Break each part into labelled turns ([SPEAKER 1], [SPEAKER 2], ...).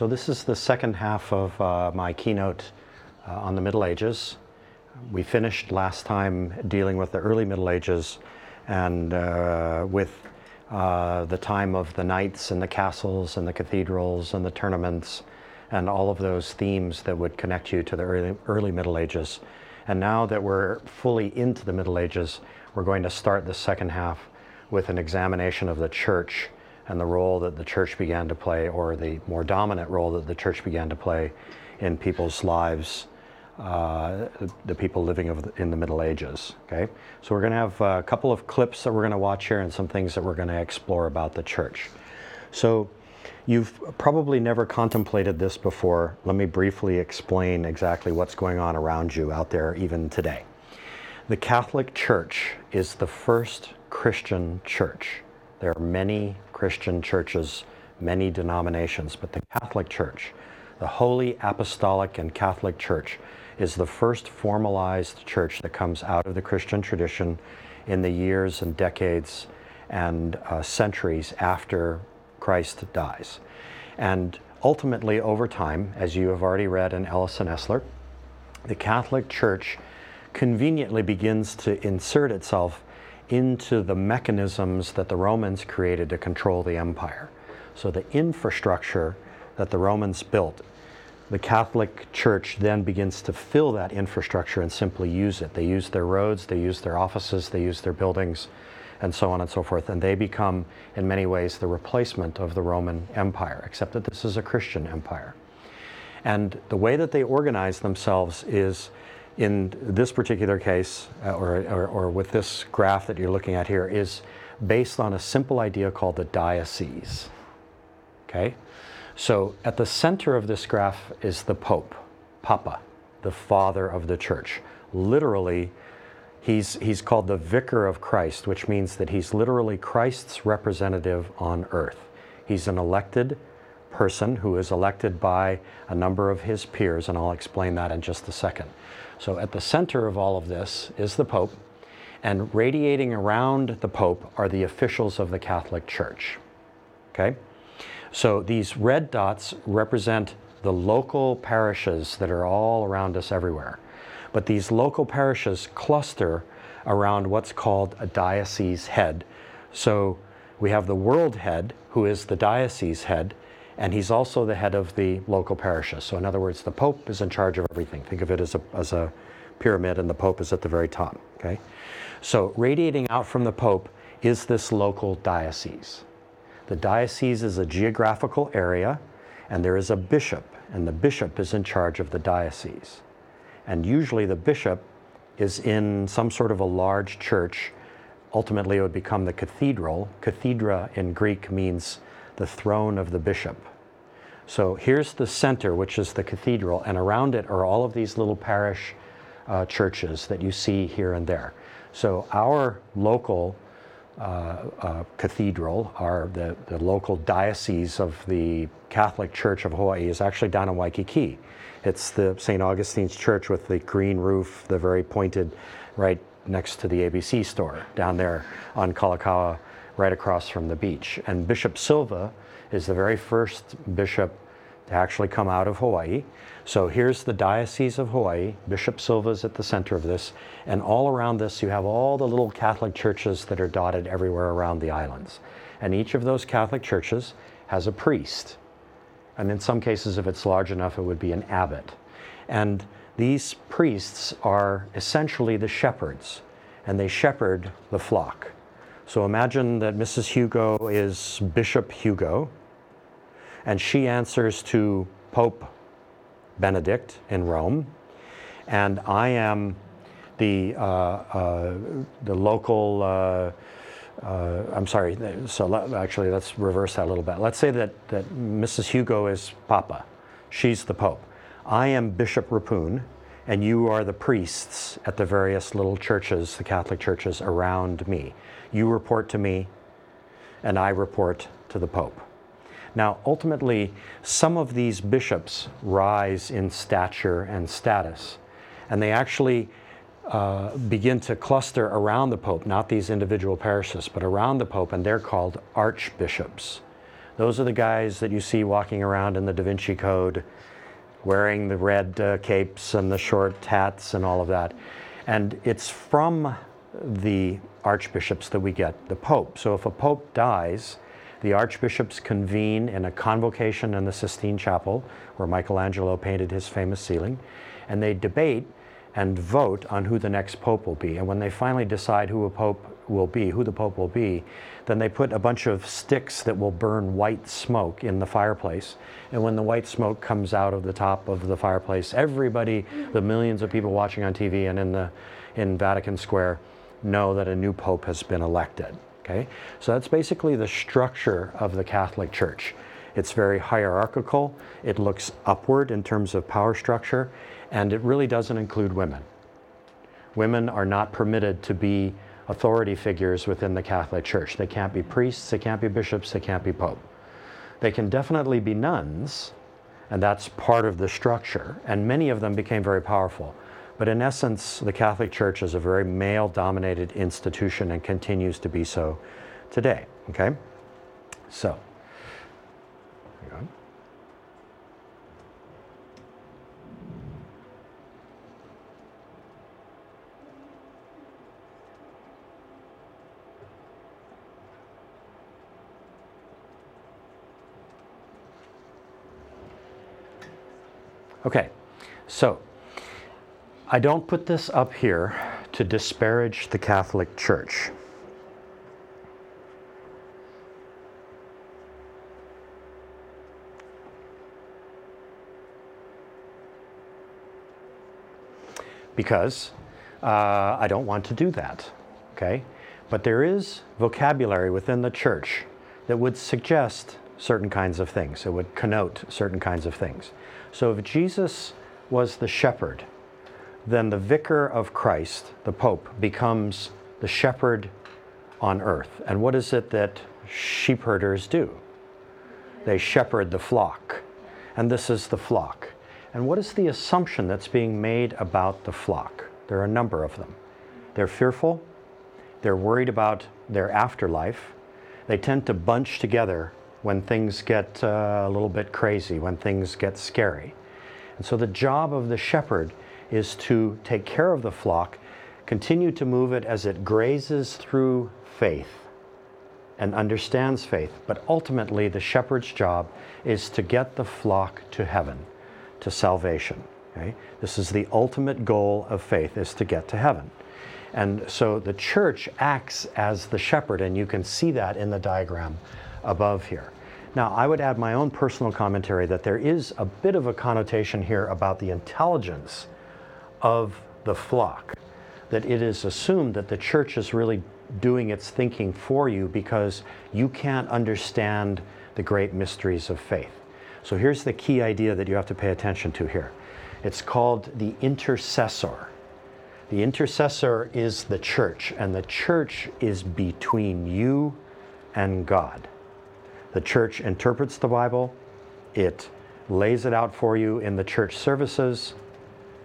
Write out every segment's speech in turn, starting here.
[SPEAKER 1] so this is the second half of uh, my keynote uh, on the Middle Ages. We finished last time dealing with the early Middle Ages and uh, with uh, the time of the knights and the castles and the cathedrals and the tournaments and all of those themes that would connect you to the early, early Middle Ages. And now that we're fully into the Middle Ages, we're going to start the second half with an examination of the church and the role that the church began to play, or the more dominant role that the church began to play in people's lives, uh, the people living in the Middle Ages. Okay, so we're going to have a couple of clips that we're going to watch here, and some things that we're going to explore about the church. So. You've probably never contemplated this before. Let me briefly explain exactly what's going on around you out there, even today. The Catholic Church is the first Christian church. There are many Christian churches, many denominations, but the Catholic Church, the Holy Apostolic and Catholic Church, is the first formalized church that comes out of the Christian tradition in the years and decades and uh, centuries after Christ dies. And ultimately, over time, as you have already read in Ellis and Esler, the Catholic Church conveniently begins to insert itself into the mechanisms that the Romans created to control the empire. So the infrastructure that the Romans built, the Catholic Church then begins to fill that infrastructure and simply use it. They use their roads, they use their offices, they use their buildings, and so on and so forth. And they become, in many ways, the replacement of the Roman Empire, except that this is a Christian empire. And the way that they organize themselves is in this particular case, uh, or, or, or, with this graph that you're looking at here, is based on a simple idea called the diocese. Okay? So at the center of this graph is the Pope, Papa, the father of the church. Literally, he's, he's called the vicar of Christ, which means that he's literally Christ's representative on earth. He's an elected person who is elected by a number of his peers, and I'll explain that in just a second. So at the center of all of this is the Pope, and radiating around the Pope are the officials of the Catholic Church. Okay? So these red dots represent the local parishes that are all around us everywhere. But these local parishes cluster around what's called a diocese head. So we have the world head, who is the diocese head, and he's also the head of the local parishes. So, in other words, the Pope is in charge of everything. Think of it as a, as a pyramid, and the Pope is at the very top. Okay? So, radiating out from the Pope is this local diocese. The diocese is a geographical area, and there is a bishop, and the bishop is in charge of the diocese. And usually, the bishop is in some sort of a large church. Ultimately, it would become the cathedral. Cathedra in Greek means the throne of the bishop. So here's the center, which is the cathedral, and around it are all of these little parish uh, churches that you see here and there. So our local uh, uh, cathedral, our, the, the local diocese of the Catholic Church of Hawaii, is actually down in Waikiki. It's the St. Augustine's Church with the green roof, the very pointed, right next to the ABC store down there on Kalakaua, right across from the beach. And Bishop Silva is the very first bishop to actually come out of Hawaii. So here's the Diocese of Hawaii. Bishop Silva is at the center of this. And all around this, you have all the little Catholic churches that are dotted everywhere around the islands. And each of those Catholic churches has a priest. And in some cases, if it's large enough, it would be an abbot. And these priests are essentially the shepherds, and they shepherd the flock. So imagine that Mrs. Hugo is Bishop Hugo, and she answers to Pope Benedict in Rome, and I am the uh, uh, the local. Uh, uh I'm sorry. So actually, let's reverse that a little bit. Let's say that that Mrs. Hugo is Papa, she's the Pope. I am Bishop Rapun, and you are the priests at the various little churches, the Catholic churches around me. You report to me, and I report to the Pope. Now, ultimately, some of these bishops rise in stature and status, and they actually uh, begin to cluster around the Pope, not these individual parishes, but around the Pope, and they're called archbishops. Those are the guys that you see walking around in the Da Vinci Code, wearing the red uh, capes and the short hats and all of that. And it's from the archbishops that we get the Pope. So if a Pope dies, the archbishops convene in a convocation in the Sistine Chapel, where Michelangelo painted his famous ceiling, and they debate and vote on who the next pope will be. And when they finally decide who a pope will be, who the pope will be, then they put a bunch of sticks that will burn white smoke in the fireplace. And when the white smoke comes out of the top of the fireplace, everybody, the millions of people watching on TV and in the in Vatican Square, know that a new pope has been elected. Okay? So that's basically the structure of the Catholic Church. It's very hierarchical. It looks upward in terms of power structure, and it really doesn't include women. Women are not permitted to be authority figures within the Catholic Church. They can't be priests, they can't be bishops, they can't be pope. They can definitely be nuns, and that's part of the structure, and many of them became very powerful. But in essence, the Catholic Church is a very male dominated institution and continues to be so today. Okay? So, Okay, so I don't put this up here to disparage the Catholic Church. Because uh, I don't want to do that, okay? But there is vocabulary within the church that would suggest certain kinds of things, it would connote certain kinds of things. So if Jesus was the shepherd, then the vicar of Christ, the Pope, becomes the shepherd on earth. And what is it that sheep herders do? They shepherd the flock. And this is the flock. And what is the assumption that's being made about the flock? There are a number of them. They're fearful, they're worried about their afterlife, they tend to bunch together when things get uh, a little bit crazy, when things get scary. And so the job of the shepherd is to take care of the flock, continue to move it as it grazes through faith and understands faith. But ultimately, the shepherd's job is to get the flock to heaven, to salvation. Okay? This is the ultimate goal of faith, is to get to heaven. And so the church acts as the shepherd, and you can see that in the diagram above here. Now, I would add my own personal commentary that there is a bit of a connotation here about the intelligence of the flock, that it is assumed that the church is really doing its thinking for you because you can't understand the great mysteries of faith. So here's the key idea that you have to pay attention to here. It's called the intercessor. The intercessor is the church, and the church is between you and God. The church interprets the Bible, it lays it out for you in the church services,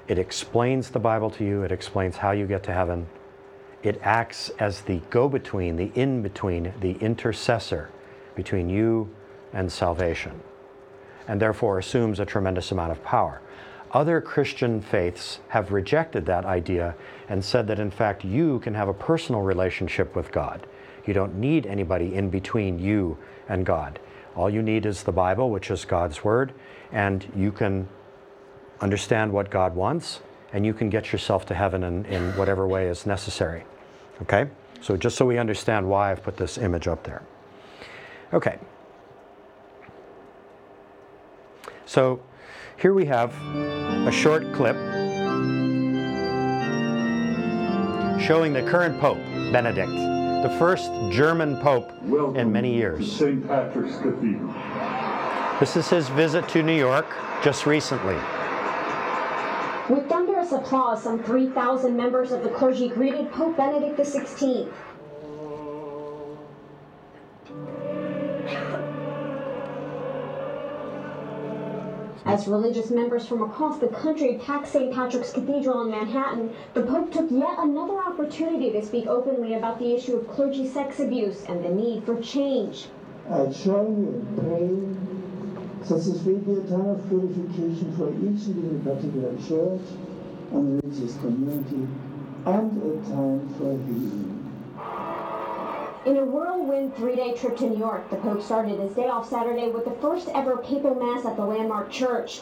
[SPEAKER 1] it explains the Bible to you, it explains how you get to heaven. It acts as the go between, the in between, the intercessor between you and salvation, and therefore assumes a tremendous amount of power. Other Christian faiths have rejected that idea and said that in fact you can have a personal relationship with God. You don't need anybody in between you and God. All you need is the Bible, which is God's Word, and you can understand what God wants, and you can get yourself to heaven in, in whatever way is necessary. Okay? So, just so we understand why I've put this image up there. Okay. So, here we have a short clip showing the current Pope, Benedict the first German pope
[SPEAKER 2] Welcome
[SPEAKER 1] in many years.
[SPEAKER 2] St. Patrick's Cathedral.
[SPEAKER 1] This is his visit to New York just recently.
[SPEAKER 3] With thunderous applause, some 3,000 members of the clergy greeted Pope Benedict XVI. As religious members from across the country packed St. Patrick's Cathedral in Manhattan, the Pope took yet another opportunity to speak openly about the issue of clergy sex abuse and the need for change.
[SPEAKER 2] I join you in praying that this will be a time of purification for each and every particular church and religious community and a time for healing.
[SPEAKER 3] In a whirlwind three day trip to New York, the Pope started his day off Saturday with the first ever papal mass at the landmark church.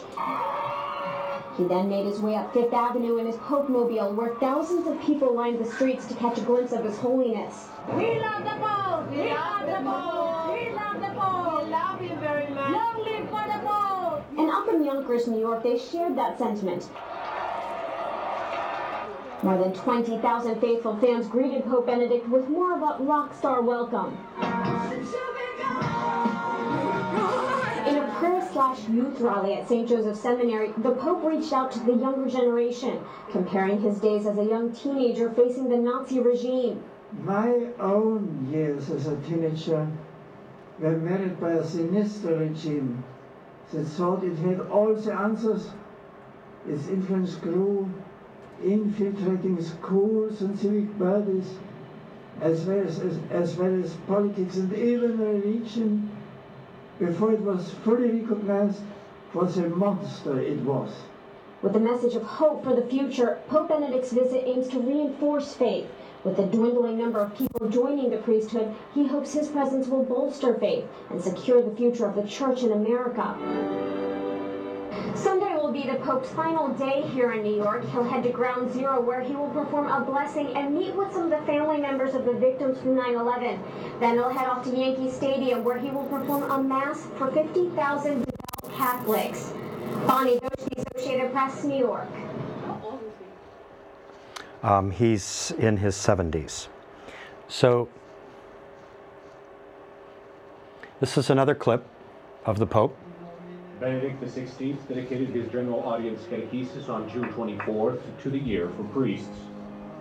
[SPEAKER 3] He then made his way up Fifth Avenue in his Pope Mobile, where thousands of people lined the streets to catch a glimpse of His Holiness.
[SPEAKER 4] We love the Pope! We love the Pope! We love the Pope! We love him very much! Long live for the Pope!
[SPEAKER 3] And up in Yonkers, New York, they shared that sentiment. More than 20,000 faithful fans greeted Pope Benedict with more of a rock star welcome. In a prayer slash youth rally at St. Joseph Seminary, the Pope reached out to the younger generation, comparing his days as a young teenager facing the Nazi regime.
[SPEAKER 2] My own years as a teenager were marred by a sinister regime that thought it had all the answers. Its influence grew, infiltrating schools and civic bodies, as well as, as, as well as politics and even religion, before it was fully recognized for the monster it was.
[SPEAKER 3] With a message of hope for the future, Pope Benedict's visit aims to reinforce faith. With the dwindling number of people joining the priesthood, he hopes his presence will bolster faith and secure the future of the Church in America. Sunday be the Pope's final day here in New York. He'll head to Ground Zero where he will perform a blessing and meet with some of the family members of the victims from 9 11. Then he'll head off to Yankee Stadium where he will perform a Mass for 50,000 devout Catholics. Bonnie Dosh, the Associated Press, New York.
[SPEAKER 1] Um, he's in his 70s. So, this is another clip of the Pope.
[SPEAKER 5] Benedict XVI dedicated his general audience catechesis on June 24th to the Year for Priests.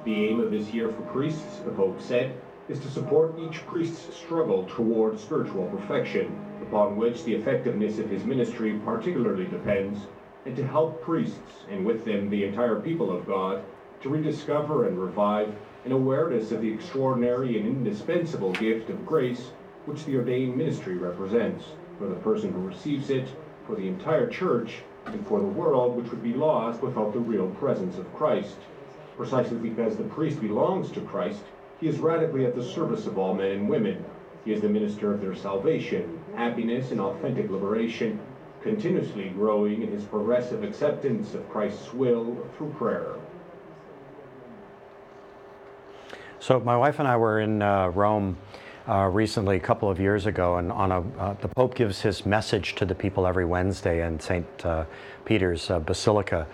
[SPEAKER 5] The aim of this Year for Priests, the Pope said, is to support each priest's struggle toward spiritual perfection, upon which the effectiveness of his ministry particularly depends, and to help priests, and with them the entire people of God, to rediscover and revive an awareness of the extraordinary and indispensable gift of grace which the ordained ministry represents, for the person who receives it, for the entire church, and for the world which would be lost without the real presence of Christ. Precisely because the priest belongs to Christ, he is radically at the service of all men and women. He is the minister of their salvation, happiness, and authentic liberation, continuously growing in his progressive acceptance of Christ's will through prayer.
[SPEAKER 1] So, my wife and I were in uh, Rome uh, recently, a couple of years ago, and on a, uh, the Pope gives his message to the people every Wednesday in St. Uh, Peter's uh, Basilica.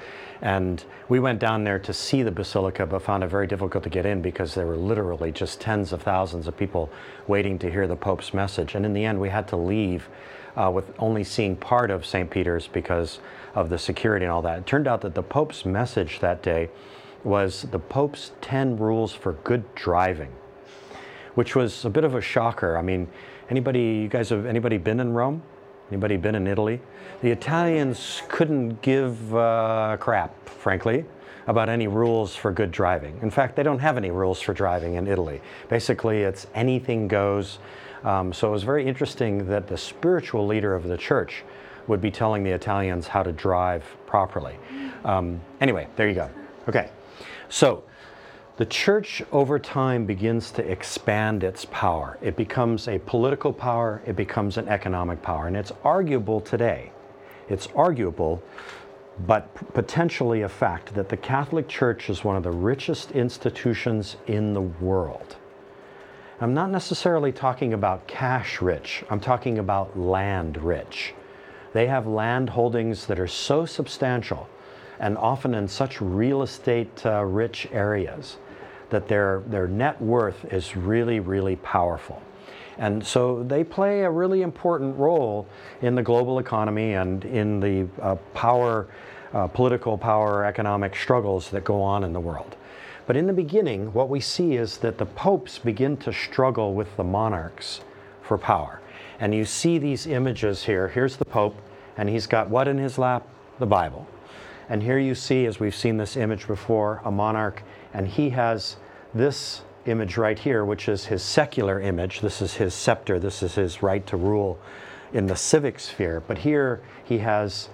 [SPEAKER 1] And we went down there to see the basilica, but found it very difficult to get in because there were literally just tens of thousands of people waiting to hear the Pope's message. And in the end, we had to leave uh, with only seeing part of St. Peter's because of the security and all that. It turned out that the Pope's message that day was the Pope's 10 rules for good driving, which was a bit of a shocker. I mean, anybody, you guys have, anybody been in Rome? Anybody been in Italy? The Italians couldn't give uh, crap, frankly, about any rules for good driving. In fact, they don't have any rules for driving in Italy. Basically, it's anything goes. Um, so it was very interesting that the spiritual leader of the church would be telling the Italians how to drive properly. Um, anyway, there you go. Okay, so the church over time begins to expand its power. It becomes a political power, it becomes an economic power, and it's arguable today. It's arguable, but potentially a fact, that the Catholic Church is one of the richest institutions in the world. I'm not necessarily talking about cash rich, I'm talking about land rich. They have land holdings that are so substantial and often in such real estate uh, rich areas that their, their net worth is really, really powerful. And so they play a really important role in the global economy and in the uh, power, uh, political power, economic struggles that go on in the world. But in the beginning, what we see is that the popes begin to struggle with the monarchs for power. And you see these images here. Here's the pope, And he's got what in his lap? The Bible. And here you see, as we've seen this image before, a monarch, and he has this image right here, which is his secular image. This is his scepter, this is his right to rule in the civic sphere. But here he has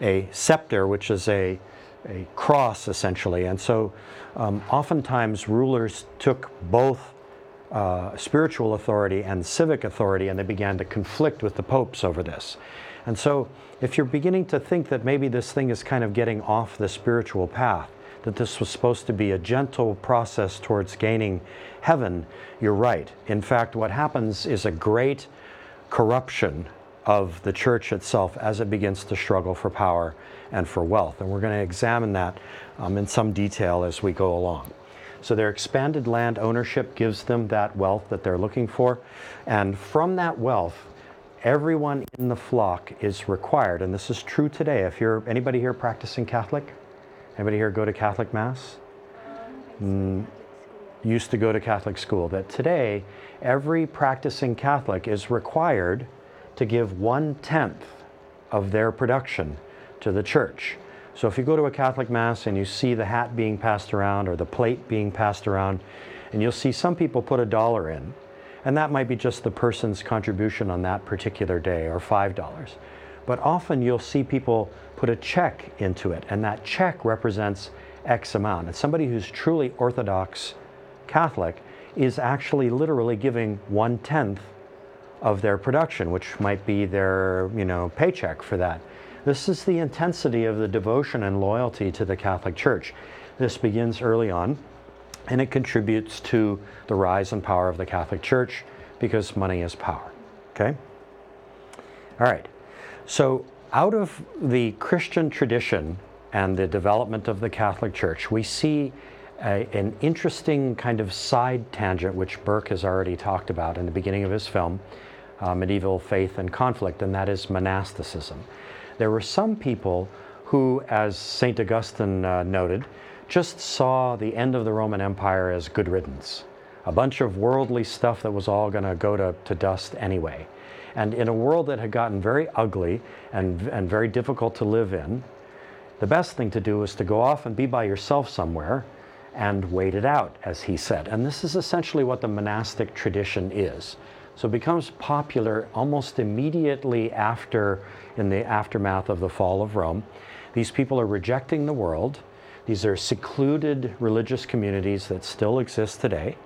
[SPEAKER 1] a scepter, which is a, a cross essentially. And so um, oftentimes rulers took both uh, spiritual authority and civic authority and they began to conflict with the popes over this. And so if you're beginning to think that maybe this thing is kind of getting off the spiritual path, that this was supposed to be a gentle process towards gaining heaven, you're right. In fact, what happens is a great corruption of the church itself as it begins to struggle for power and for wealth. And we're going to examine that um, in some detail as we go along. So their expanded land ownership gives them that wealth that they're looking for. And from that wealth, everyone in the flock is required, and this is true today. If you're anybody here practicing Catholic, anybody here go to Catholic Mass? Mm, used to go to Catholic school. That today, every practicing Catholic is required to give one tenth of their production to the church. So if you go to a Catholic Mass and you see the hat being passed around or the plate being passed around, and you'll see some people put a dollar in, and that might be just the person's contribution on that particular day or $5. But often you'll see people put a check into it, and that check represents X amount. And somebody who's truly Orthodox Catholic is actually literally giving one tenth of their production, which might be their you know paycheck for that. This is the intensity of the devotion and loyalty to the Catholic Church. This begins early on, and it contributes to the rise and power of the Catholic Church because money is power. Okay? All right. So, out of the Christian tradition and the development of the Catholic Church, we see a, an interesting kind of side tangent, which Burke has already talked about in the beginning of his film, uh, Medieval Faith and Conflict, and that is monasticism. There were some people who, as St. Augustine uh, noted, just saw the end of the Roman Empire as good riddance. A bunch of worldly stuff that was all going to go to to dust anyway. And in a world that had gotten very ugly and, and very difficult to live in, the best thing to do is to go off and be by yourself somewhere and wait it out, as he said. And this is essentially what the monastic tradition is. So it becomes popular almost immediately after, in the aftermath of the fall of Rome. These people are rejecting the world. These are secluded religious communities that still exist today,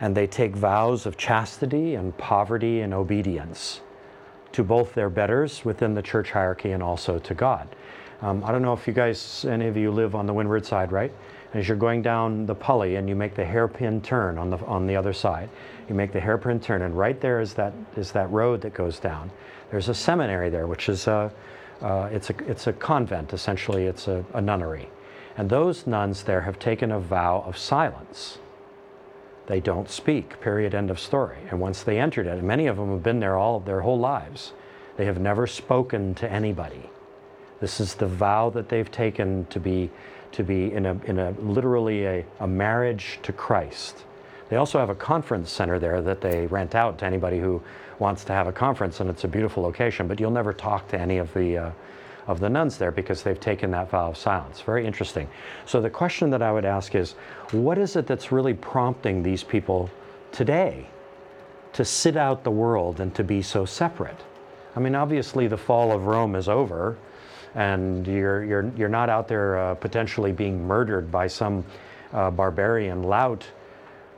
[SPEAKER 1] and they take vows of chastity and poverty and obedience to both their betters within the church hierarchy and also to God. Um, I don't know if you guys, any of you live on the windward side, right? As you're going down the Pali and you make the hairpin turn on the, on the other side, you make the hairpin turn, and right there is that, is that road that goes down. There's a seminary there, which is a, uh, it's, a, it's a convent, essentially, it's a, a nunnery. And those nuns there have taken a vow of silence. They don't speak, period, end of story. And once they entered it, and many of them have been there all their whole lives, they have never spoken to anybody. This is the vow that they've taken to be, to be in, a, in a literally a, a marriage to Christ. They also have a conference center there that they rent out to anybody who wants to have a conference, and it's a beautiful location, but you'll never talk to any of the, uh, of the nuns there because they've taken that vow of silence. Very interesting. So the question that I would ask is, what is it that's really prompting these people today to sit out the world and to be so separate? I mean, obviously the fall of Rome is over, and you're, you're, you're not out there uh, potentially being murdered by some uh, barbarian lout.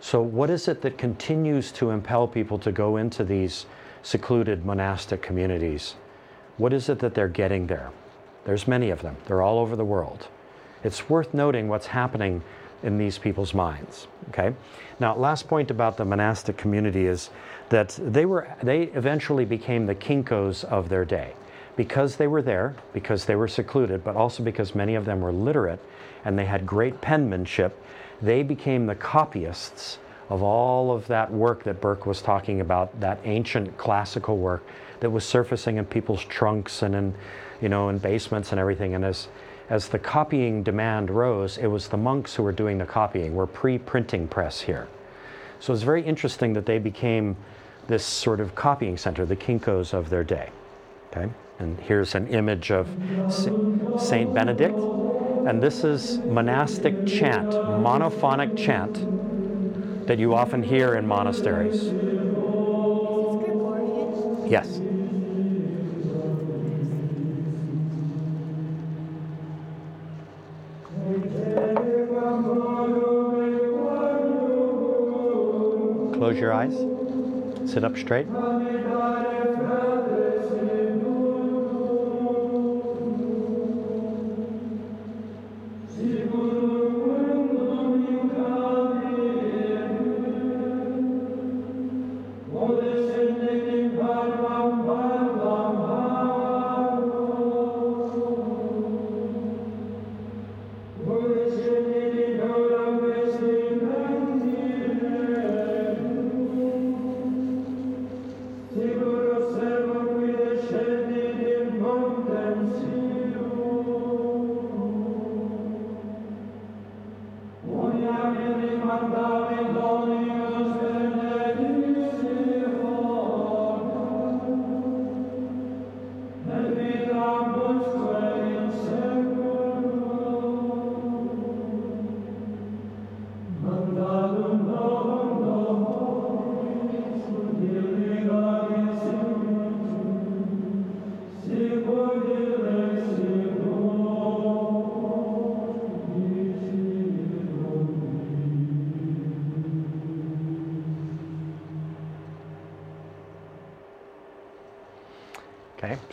[SPEAKER 1] So, what is it that continues to impel people to go into these secluded monastic communities? What is it that they're getting there? There's many of them, they're all over the world. It's worth noting what's happening in these people's minds. Okay? Now, last point about the monastic community is that they were they eventually became the Kinko's of their day because they were there, because they were secluded, but also because many of them were literate and they had great penmanship, they became the copyists of all of that work that Burke was talking about, that ancient classical work that was surfacing in people's trunks and in, you know, in basements and everything. And as, as the copying demand rose, it was the monks who were doing the copying. We're pre-printing press here. So it's very interesting that they became this sort of copying center, the Kinko's of their day. Okay, and here's an image of Saint Benedict. And this is monastic chant, monophonic chant that you often hear in monasteries. Yes. Close your eyes. Sit up straight.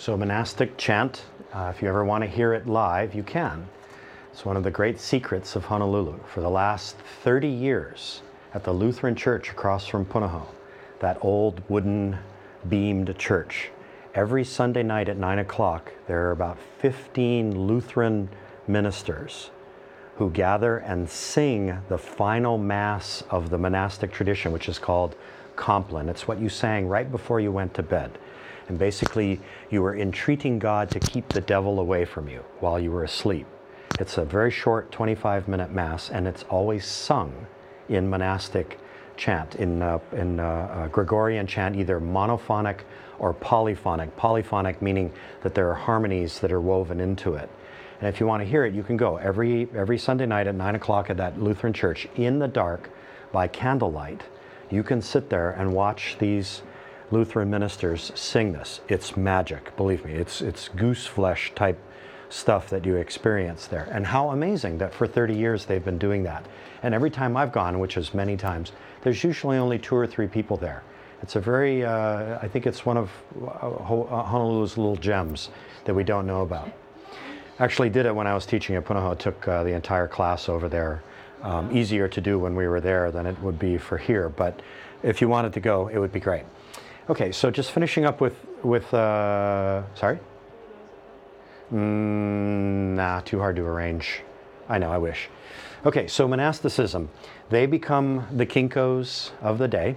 [SPEAKER 1] So monastic chant, uh, if you ever want to hear it live, you can. It's one of the great secrets of Honolulu. For the last 30 years at the Lutheran church across from Punahou, that old wooden beamed church, every Sunday night at 9 o'clock, there are about 15 Lutheran ministers who gather and sing the final mass of the monastic tradition, which is called Compline. It's what you sang right before you went to bed. And basically, you were entreating God to keep the devil away from you while you were asleep. It's a very short 25 minute Mass, and it's always sung in monastic chant, in, uh, in uh, uh, Gregorian chant, either monophonic or polyphonic. Polyphonic meaning that there are harmonies that are woven into it. And if you want to hear it, you can go every, every Sunday night at 9 o'clock at that Lutheran church in the dark by candlelight. You can sit there and watch these Lutheran ministers sing this. It's magic, believe me. It's, it's goose flesh type stuff that you experience there. And how amazing that for 30 years they've been doing that. And every time I've gone, which is many times, there's usually only two or three people there. It's a very, uh, I think it's one of Honolulu's little gems that we don't know about. Actually did it when I was teaching at Punahou. Took uh, the entire class over there. Um, easier to do when we were there than it would be for here. But if you wanted to go, it would be great. Okay, so just finishing up with, with uh, sorry? Mm, nah, too hard to arrange. I know, I wish. Okay, so monasticism. They become the Kinko's of the day.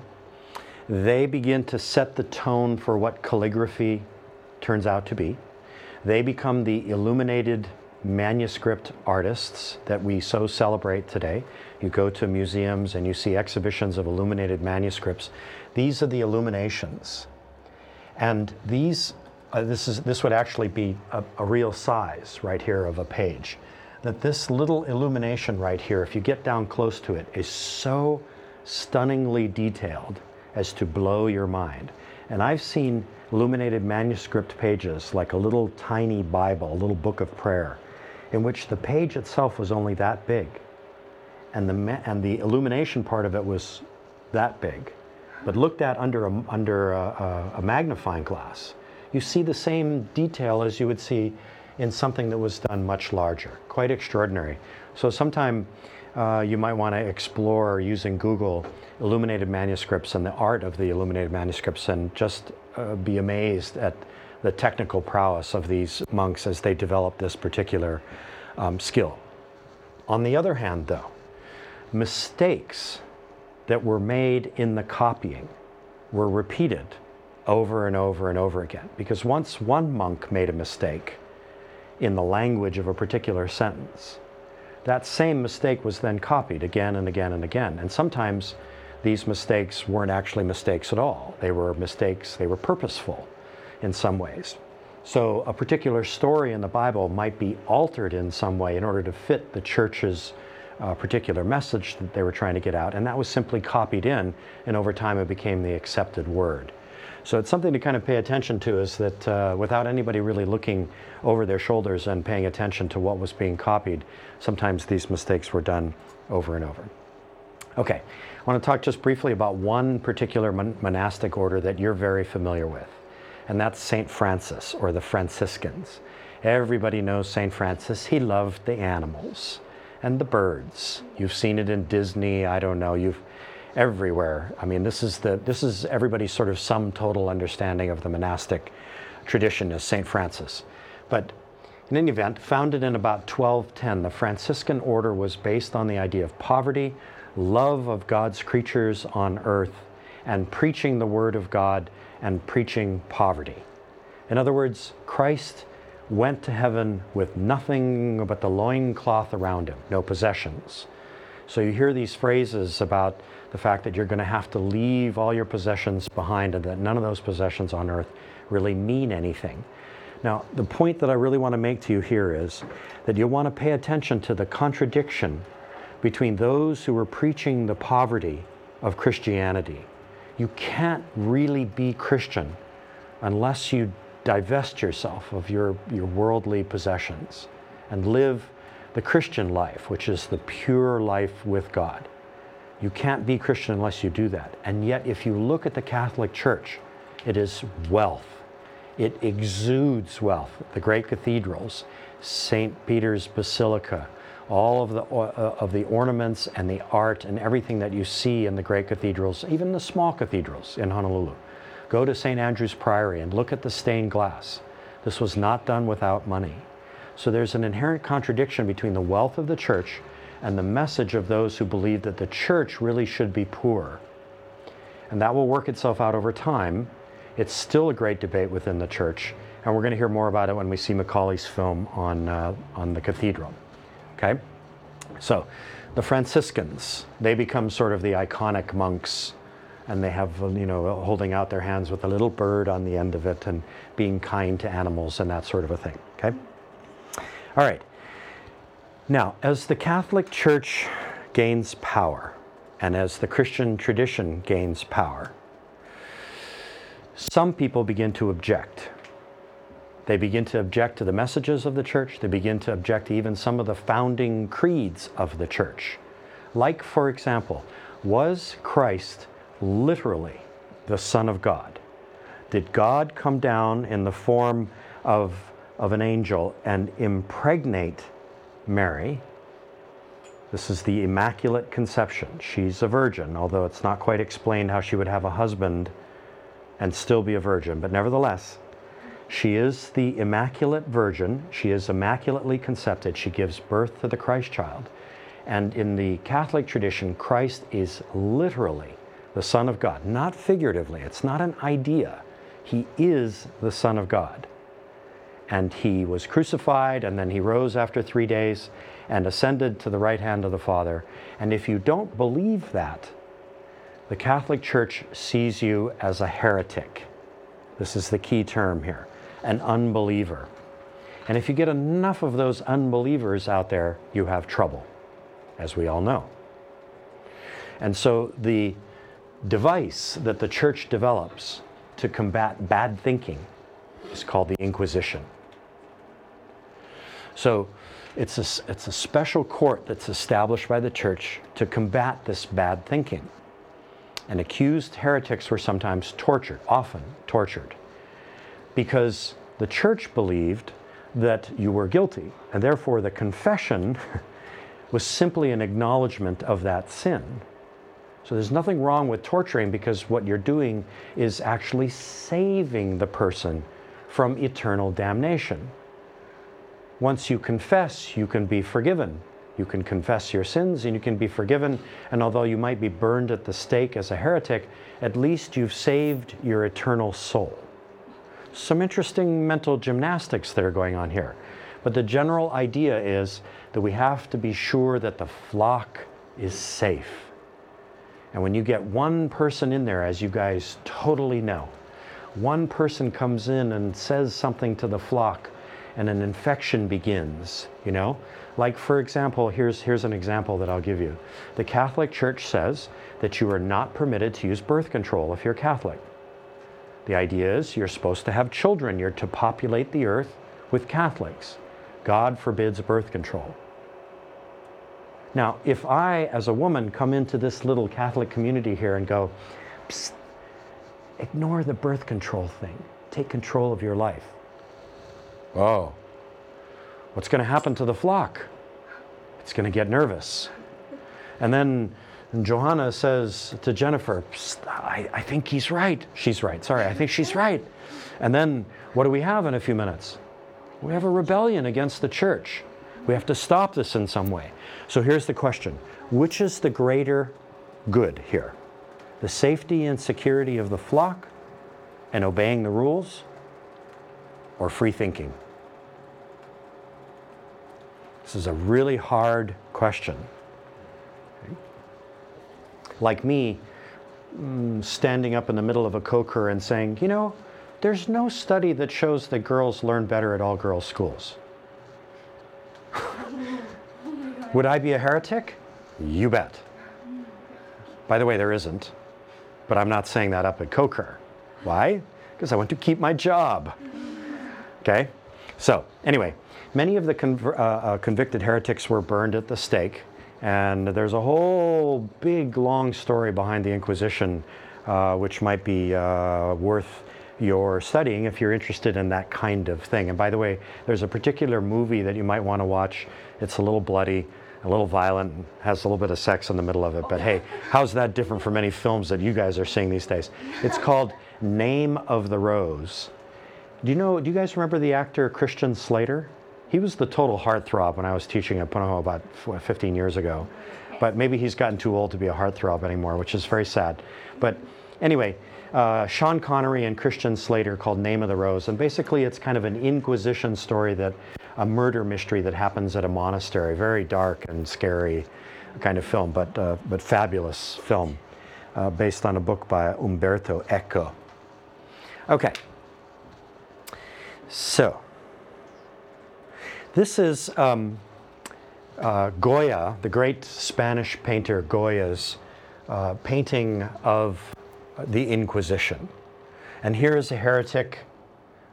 [SPEAKER 1] They begin to set the tone for what calligraphy turns out to be. They become the illuminated manuscript artists that we so celebrate today. You go to museums and you see exhibitions of illuminated manuscripts. These are the illuminations. And these, uh, this, is, this would actually be a, a real size right here of a page. That this little illumination right here, if you get down close to it, is so stunningly detailed as to blow your mind. And I've seen illuminated manuscript pages like a little tiny Bible, a little book of prayer, in which the page itself was only that big. And the, and the illumination part of it was that big. But looked at under, a, under a, a magnifying glass, you see the same detail as you would see in something that was done much larger. Quite extraordinary. So sometime uh, you might want to explore using Google illuminated manuscripts and the art of the illuminated manuscripts and just uh, be amazed at the technical prowess of these monks as they develop this particular um, skill. On the other hand, though, mistakes that were made in the copying were repeated over and over and over again. Because once one monk made a mistake in the language of a particular sentence, that same mistake was then copied again and again and again. And sometimes these mistakes weren't actually mistakes at all. They were mistakes, they were purposeful in some ways. So a particular story in the Bible might be altered in some way in order to fit the church's uh, particular message that they were trying to get out, and that was simply copied in, and over time it became the accepted word. So it's something to kind of pay attention to is that uh, without anybody really looking over their shoulders and paying attention to what was being copied, sometimes these mistakes were done over and over. Okay, I want to talk just briefly about one particular mon- monastic order that you're very familiar with, and that's St. Francis or the Franciscans. Everybody knows St. Francis. He loved the animals and the birds. You've seen it in Disney, I don't know, you've everywhere. I mean, this is the this is everybody's sort of sum total understanding of the monastic tradition as St. Francis. But in any event, founded in about 1210, the Franciscan order was based on the idea of poverty, love of God's creatures on earth, and preaching the word of God and preaching poverty. In other words, Christ went to heaven with nothing but the loincloth around him, no possessions. So you hear these phrases about the fact that you're going to have to leave all your possessions behind and that none of those possessions on earth really mean anything. Now, the point that I really want to make to you here is that you want to pay attention to the contradiction between those who are preaching the poverty of Christianity. You can't really be Christian unless you divest yourself of your, your worldly possessions and live the Christian life, which is the pure life with God. You can't be Christian unless you do that. And yet, if you look at the Catholic Church, it is wealth. It exudes wealth. The great cathedrals, St. Peter's Basilica, all of the, uh, of the ornaments and the art and everything that you see in the great cathedrals, even the small cathedrals in Honolulu. Go to St. Andrew's Priory and look at the stained glass. This was not done without money. So there's an inherent contradiction between the wealth of the church and the message of those who believe that the church really should be poor. And that will work itself out over time. It's still a great debate within the church, and we're going to hear more about it when we see Macaulay's film on, uh, on the cathedral. Okay? So, the Franciscans, they become sort of the iconic monks, and they have, um, you know, holding out their hands with a little bird on the end of it and being kind to animals and that sort of a thing. Okay? All right. Now, as the Catholic Church gains power, and as the Christian tradition gains power, some people begin to object. They begin to object to the messages of the church. They begin to object to even some of the founding creeds of the church. Like, for example, was Christ literally the Son of God? Did God come down in the form of, of an angel and impregnate Mary? This is the Immaculate Conception. She's a virgin, although it's not quite explained how she would have a husband and still be a virgin. But nevertheless, she is the Immaculate Virgin. She is immaculately conceived. She gives birth to the Christ child. And in the Catholic tradition, Christ is literally the Son of God, not figuratively. It's not an idea. He is the Son of God. And he was crucified, and then he rose after three days and ascended to the right hand of the Father. And if you don't believe that, the Catholic Church sees you as a heretic. This is the key term here an unbeliever. And if you get enough of those unbelievers out there, you have trouble, as we all know. And so the device that the church develops to combat bad thinking is called the Inquisition. So it's a, it's a special court that's established by the church to combat this bad thinking. And accused heretics were sometimes tortured, often tortured, because the church believed that you were guilty, and therefore the confession was simply an acknowledgement of that sin. So there's nothing wrong with torturing because what you're doing is actually saving the person from eternal damnation. Once you confess, you can be forgiven. You can confess your sins and you can be forgiven. And although you might be burned at the stake as a heretic, at least you've saved your eternal soul. Some interesting mental gymnastics that are going on here. But the general idea is that we have to be sure that the flock is safe. And when you get one person in there, as you guys totally know, one person comes in and says something to the flock and an infection begins, you know? Like, for example, here's, here's an example that I'll give you. The Catholic Church says that you are not permitted to use birth control if you're Catholic. The idea is you're supposed to have children, you're to populate the earth with Catholics. God forbids birth control. Now, if I, as a woman, come into this little Catholic community here and go, Psst, ignore the birth control thing, take control of your life. Oh, what's going to happen to the flock? It's going to get nervous. And then Johanna says to Jennifer, I, I think he's right. She's right. Sorry, I think she's right. And then what do we have in a few minutes? We have a rebellion against the church. We have to stop this in some way. So here's the question Which is the greater good here? The safety and security of the flock and obeying the rules, or free thinking? This is a really hard question. Like me, mm, standing up in the middle of a coker and saying, you know, there's no study that shows that girls learn better at all girls schools. Would I be a heretic? You bet. By the way, there isn't. But I'm not saying that up at Coker. Why? Because I want to keep my job. Okay? So, anyway, many of the conv- uh, uh, convicted heretics were burned at the stake. And there's a whole big, long story behind the Inquisition, uh, which might be uh, worth your studying if you're interested in that kind of thing. And by the way, there's a particular movie that you might want to watch. It's a little bloody, a little violent, has a little bit of sex in the middle of it. But hey, how's that different from any films that you guys are seeing these days? It's called Name of the Rose. Do you know, do you guys remember the actor Christian Slater? He was the total heartthrob when I was teaching at Punahou about 15 years ago. But maybe he's gotten too old to be a heartthrob anymore, which is very sad. But anyway, uh, Sean Connery and Christian Slater called Name of the Rose. And basically, it's kind of an Inquisition story that a murder mystery that happens at a monastery. Very dark and scary kind of film, but, uh, but fabulous film uh, based on a book by Umberto Eco. Okay. So, this is um, uh, Goya, the great Spanish painter Goya's uh, painting of the Inquisition. And here is a heretic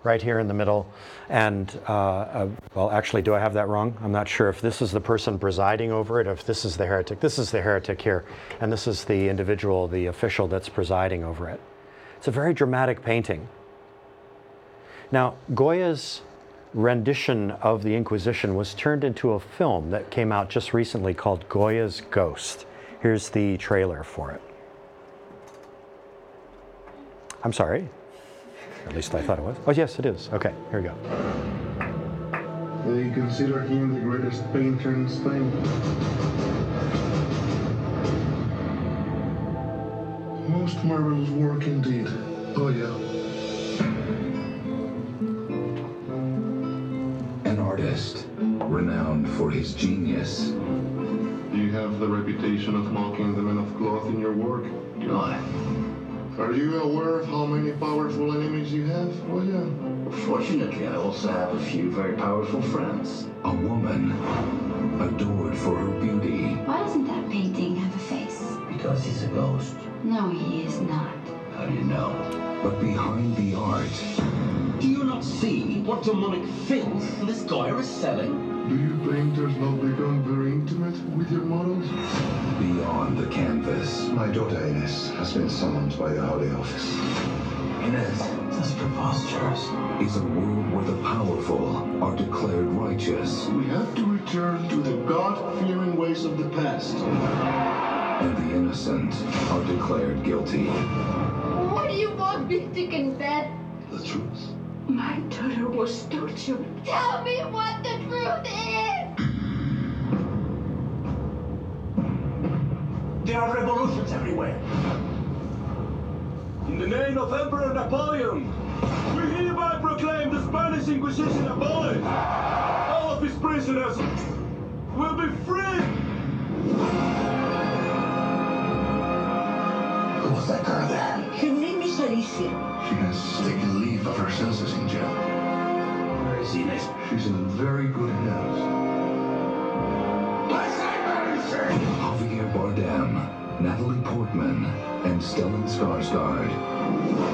[SPEAKER 1] right here in the middle. And, uh, uh, well, actually, do I have that wrong? I'm not sure if this is the person presiding over it, if this is the heretic. This is the heretic here, and this is the individual, the official that's presiding over it. It's a very dramatic painting. Now, Goya's rendition of the Inquisition was turned into a film that came out just recently called Goya's Ghost. Here's the trailer for it. I'm sorry. At least I thought it was. Oh, yes, it is. Okay, here we go.
[SPEAKER 6] They consider him the greatest painter in Spain. Most marvelous work indeed. Oh, yeah.
[SPEAKER 7] An artist, renowned for his genius.
[SPEAKER 6] Do you have the reputation of mocking the men of cloth in your work.
[SPEAKER 7] Do I?
[SPEAKER 6] Are you aware of how many powerful enemies you have, Well, yeah.
[SPEAKER 7] Fortunately, I also have a few very powerful friends. A woman, adored for her beauty.
[SPEAKER 8] Why doesn't that painting have a face?
[SPEAKER 7] Because he's a ghost.
[SPEAKER 8] No, he is not.
[SPEAKER 7] How do you know? But behind the art,
[SPEAKER 9] Do you not see what demonic filth this guy is selling?
[SPEAKER 6] Do you painters not become very intimate with your models?
[SPEAKER 7] beyond the canvas,
[SPEAKER 6] My daughter Ines has been summoned by the Holy Office.
[SPEAKER 9] Inez, that's preposterous.
[SPEAKER 7] is a world where the powerful are declared righteous
[SPEAKER 6] We have to return to the God-fearing ways of the past.
[SPEAKER 7] and the innocent are declared guilty.
[SPEAKER 4] What do you want me to confess?
[SPEAKER 6] The truth.
[SPEAKER 8] My daughter was tortured.
[SPEAKER 4] Tell me what the truth is!
[SPEAKER 9] There are revolutions everywhere.
[SPEAKER 10] In the name of Emperor Napoleon, we hereby proclaim the Spanish Inquisition abolished. All of his prisoners will be free.
[SPEAKER 7] Was that girl there?
[SPEAKER 8] Her name is Alicia.
[SPEAKER 7] She has taken leave of her senses in jail.
[SPEAKER 9] Where is Inez?
[SPEAKER 7] She's in very good hands. Javier Bardem, Natalie Portman, and Stellan Skarsgård.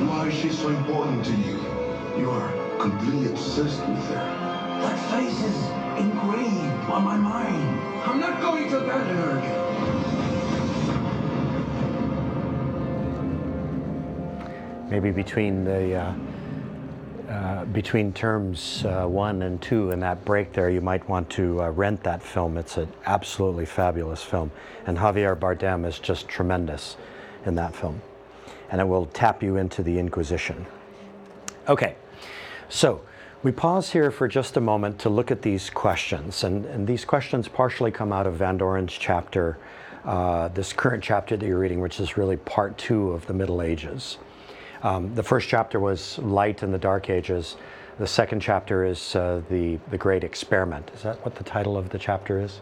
[SPEAKER 6] Why is she so important to you? You are completely obsessed with her.
[SPEAKER 9] That face is engraved on my mind. I'm not going to abandon her again.
[SPEAKER 1] Maybe between the uh, uh, between terms uh, one and two and that break there, you might want to uh, rent that film. It's an absolutely fabulous film, and Javier Bardem is just tremendous in that film, and it will tap you into the Inquisition. Okay, so we pause here for just a moment to look at these questions, and, and these questions partially come out of Van Doren's chapter, uh, this current chapter that you're reading, which is really part two of the Middle Ages. Um, the first chapter was Light in the Dark Ages. The second chapter is uh, the, the Great Experiment. Is that what the title of the chapter is?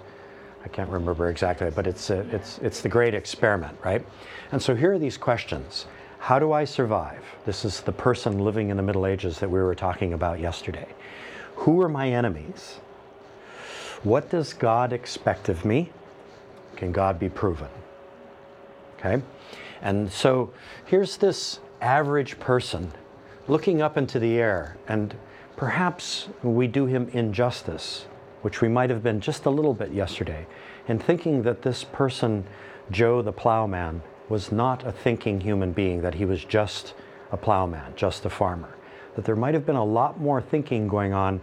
[SPEAKER 1] I can't remember exactly, but it's, uh, it's, it's the Great Experiment, right? And so here are these questions. How do I survive? This is the person living in the Middle Ages that we were talking about yesterday. Who are my enemies? What does God expect of me? Can God be proven? Okay? And so here's this average person looking up into the air, and perhaps we do him injustice, which we might have been just a little bit yesterday, in thinking that this person, Joe the plowman, was not a thinking human being, that he was just a plowman, just a farmer. That there might have been a lot more thinking going on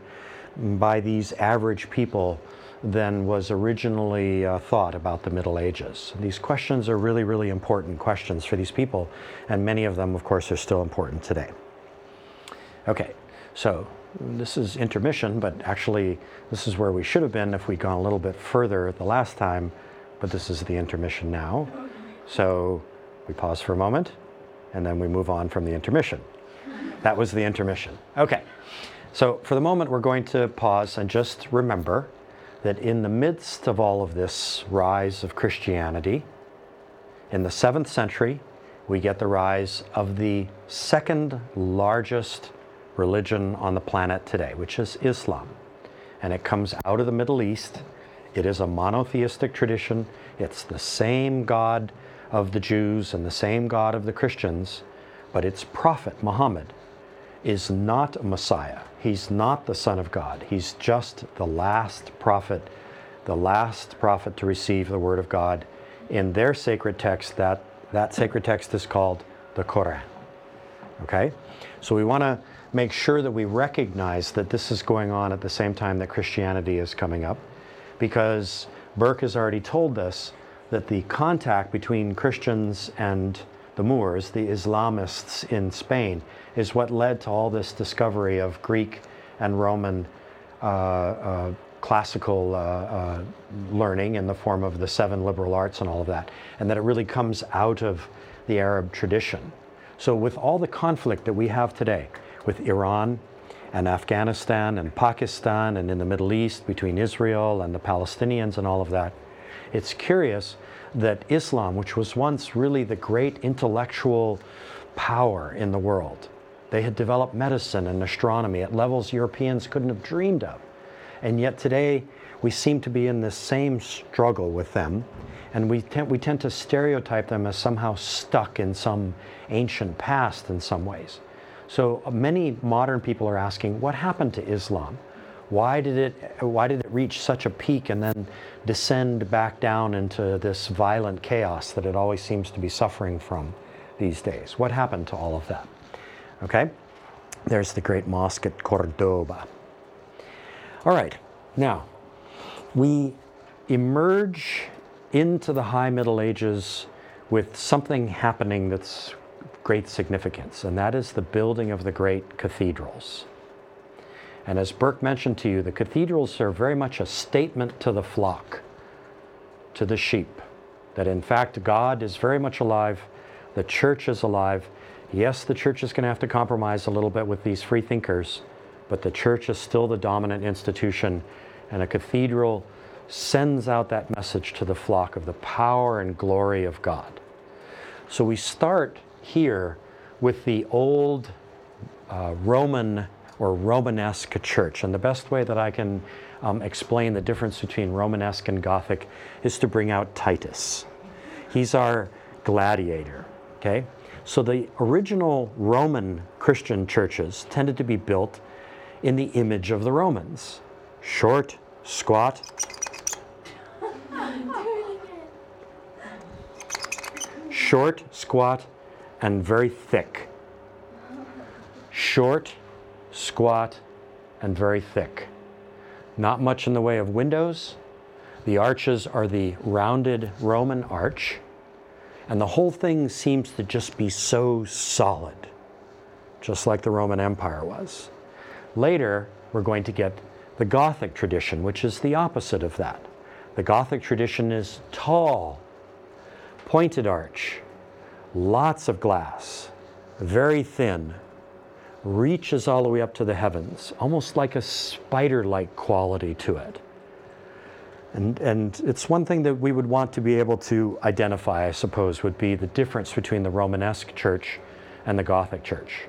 [SPEAKER 1] by these average people than was originally uh, thought about the Middle Ages. These questions are really, really important questions for these people, and many of them, of course, are still important today. Okay, so this is intermission, but actually, this is where we should have been if we'd gone a little bit further the last time, but this is the intermission now. So we pause for a moment, and then we move on from the intermission. That was the intermission. Okay, so for the moment, we're going to pause and just remember that in the midst of all of this rise of Christianity, in the seventh century, we get the rise of the second largest religion on the planet today, which is Islam. And it comes out of the Middle East. It is a monotheistic tradition. It's the same God of the Jews and the same God of the Christians, but its prophet, Muhammad, is not a Messiah. He's not the Son of God. He's just the last prophet, the last prophet to receive the Word of God. In their sacred text, that, that sacred text is called the Quran. Okay? So we want to make sure that we recognize that this is going on at the same time that Christianity is coming up, because Burke has already told us that the contact between Christians and the Moors, the Islamists in Spain, is what led to all this discovery of Greek and Roman uh, uh, classical uh, uh, learning in the form of the seven liberal arts and all of that, and that it really comes out of the Arab tradition. So, with all the conflict that we have today with Iran and Afghanistan and Pakistan and in the Middle East between Israel and the Palestinians and all of that, it's curious that Islam, which was once really the great intellectual power in the world, they had developed medicine and astronomy at levels Europeans couldn't have dreamed of. And yet today, we seem to be in the same struggle with them, and we, tend, we tend to stereotype them as somehow stuck in some ancient past in some ways. So uh, many modern people are asking, what happened to Islam? Why did it, why did it reach such a peak and then descend back down into this violent chaos that it always seems to be suffering from these days? What happened to all of that? Okay? There's the great mosque at Cordoba. All right, now we emerge into the high Middle Ages with something happening that's great significance, and that is the building of the great cathedrals. And as Burke mentioned to you, the cathedrals are very much a statement to the flock, to the sheep, that in fact God is very much alive, the church is alive. Yes, the church is going to have to compromise a little bit with these free thinkers, but the church is still the dominant institution, and a cathedral sends out that message to the flock of the power and glory of God. So we start here with the old uh, Roman or Romanesque church. And the best way that I can um, explain the difference between Romanesque and Gothic is to bring out Titus. He's our gladiator, okay? So the original Roman Christian churches tended to be built in the image of the Romans short, squat, short, squat, and very thick. Short, squat, and very thick. Not much in the way of windows. The arches are the rounded Roman arch, and the whole thing seems to just be so solid, just like the Roman Empire was. Later, we're going to get the Gothic tradition, which is the opposite of that. The Gothic tradition is tall, pointed arch, lots of glass, very thin, reaches all the way up to the heavens, almost like a spider like quality to it. And, and it's one thing that we would want to be able to identify, I suppose, would be the difference between the Romanesque church and the Gothic church.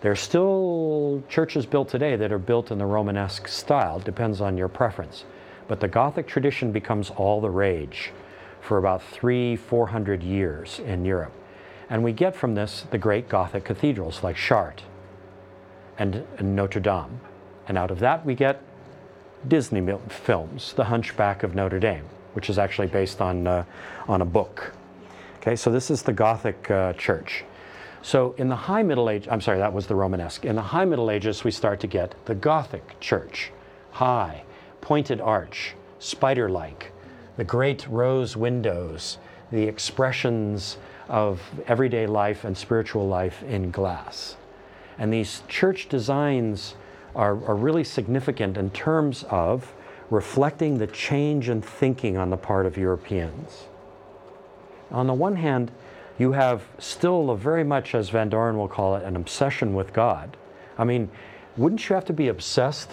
[SPEAKER 1] There are still churches built today that are built in the Romanesque style, depends on your preference. But the Gothic tradition becomes all the rage for about three, four hundred years in Europe. And we get from this the great Gothic cathedrals like Chartres and, Notre Dame. And out of that, we get Disney films, The Hunchback of Notre Dame, which is actually based on, uh, on a book. Okay, so this is the Gothic uh, church. So in the High Middle Age, I'm sorry, that was the Romanesque. In the High Middle Ages, we start to get the Gothic church. High, pointed arch, spider like, the great rose windows, the expressions of everyday life and spiritual life in glass. And these church designs are, are really significant in terms of reflecting the change in thinking on the part of Europeans. On the one hand, you have still a very much, as Van Doren will call it, an obsession with God. I mean, wouldn't you have to be obsessed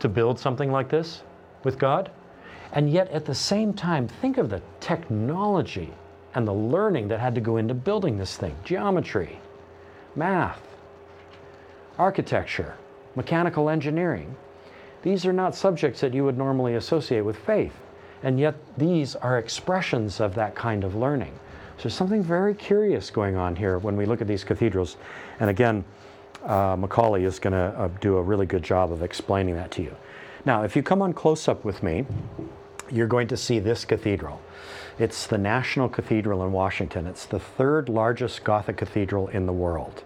[SPEAKER 1] to build something like this with God? And yet, at the same time, think of the technology and the learning that had to go into building this thing geometry, math, architecture, mechanical engineering. These are not subjects that you would normally associate with faith, and yet these are expressions of that kind of learning. So there's something very curious going on here when we look at these cathedrals. And again, uh, Macaulay is going to uh, do a really good job of explaining that to you. Now, if you come on close up with me, you're going to see this cathedral. It's the National Cathedral in Washington. It's the third largest Gothic cathedral in the world.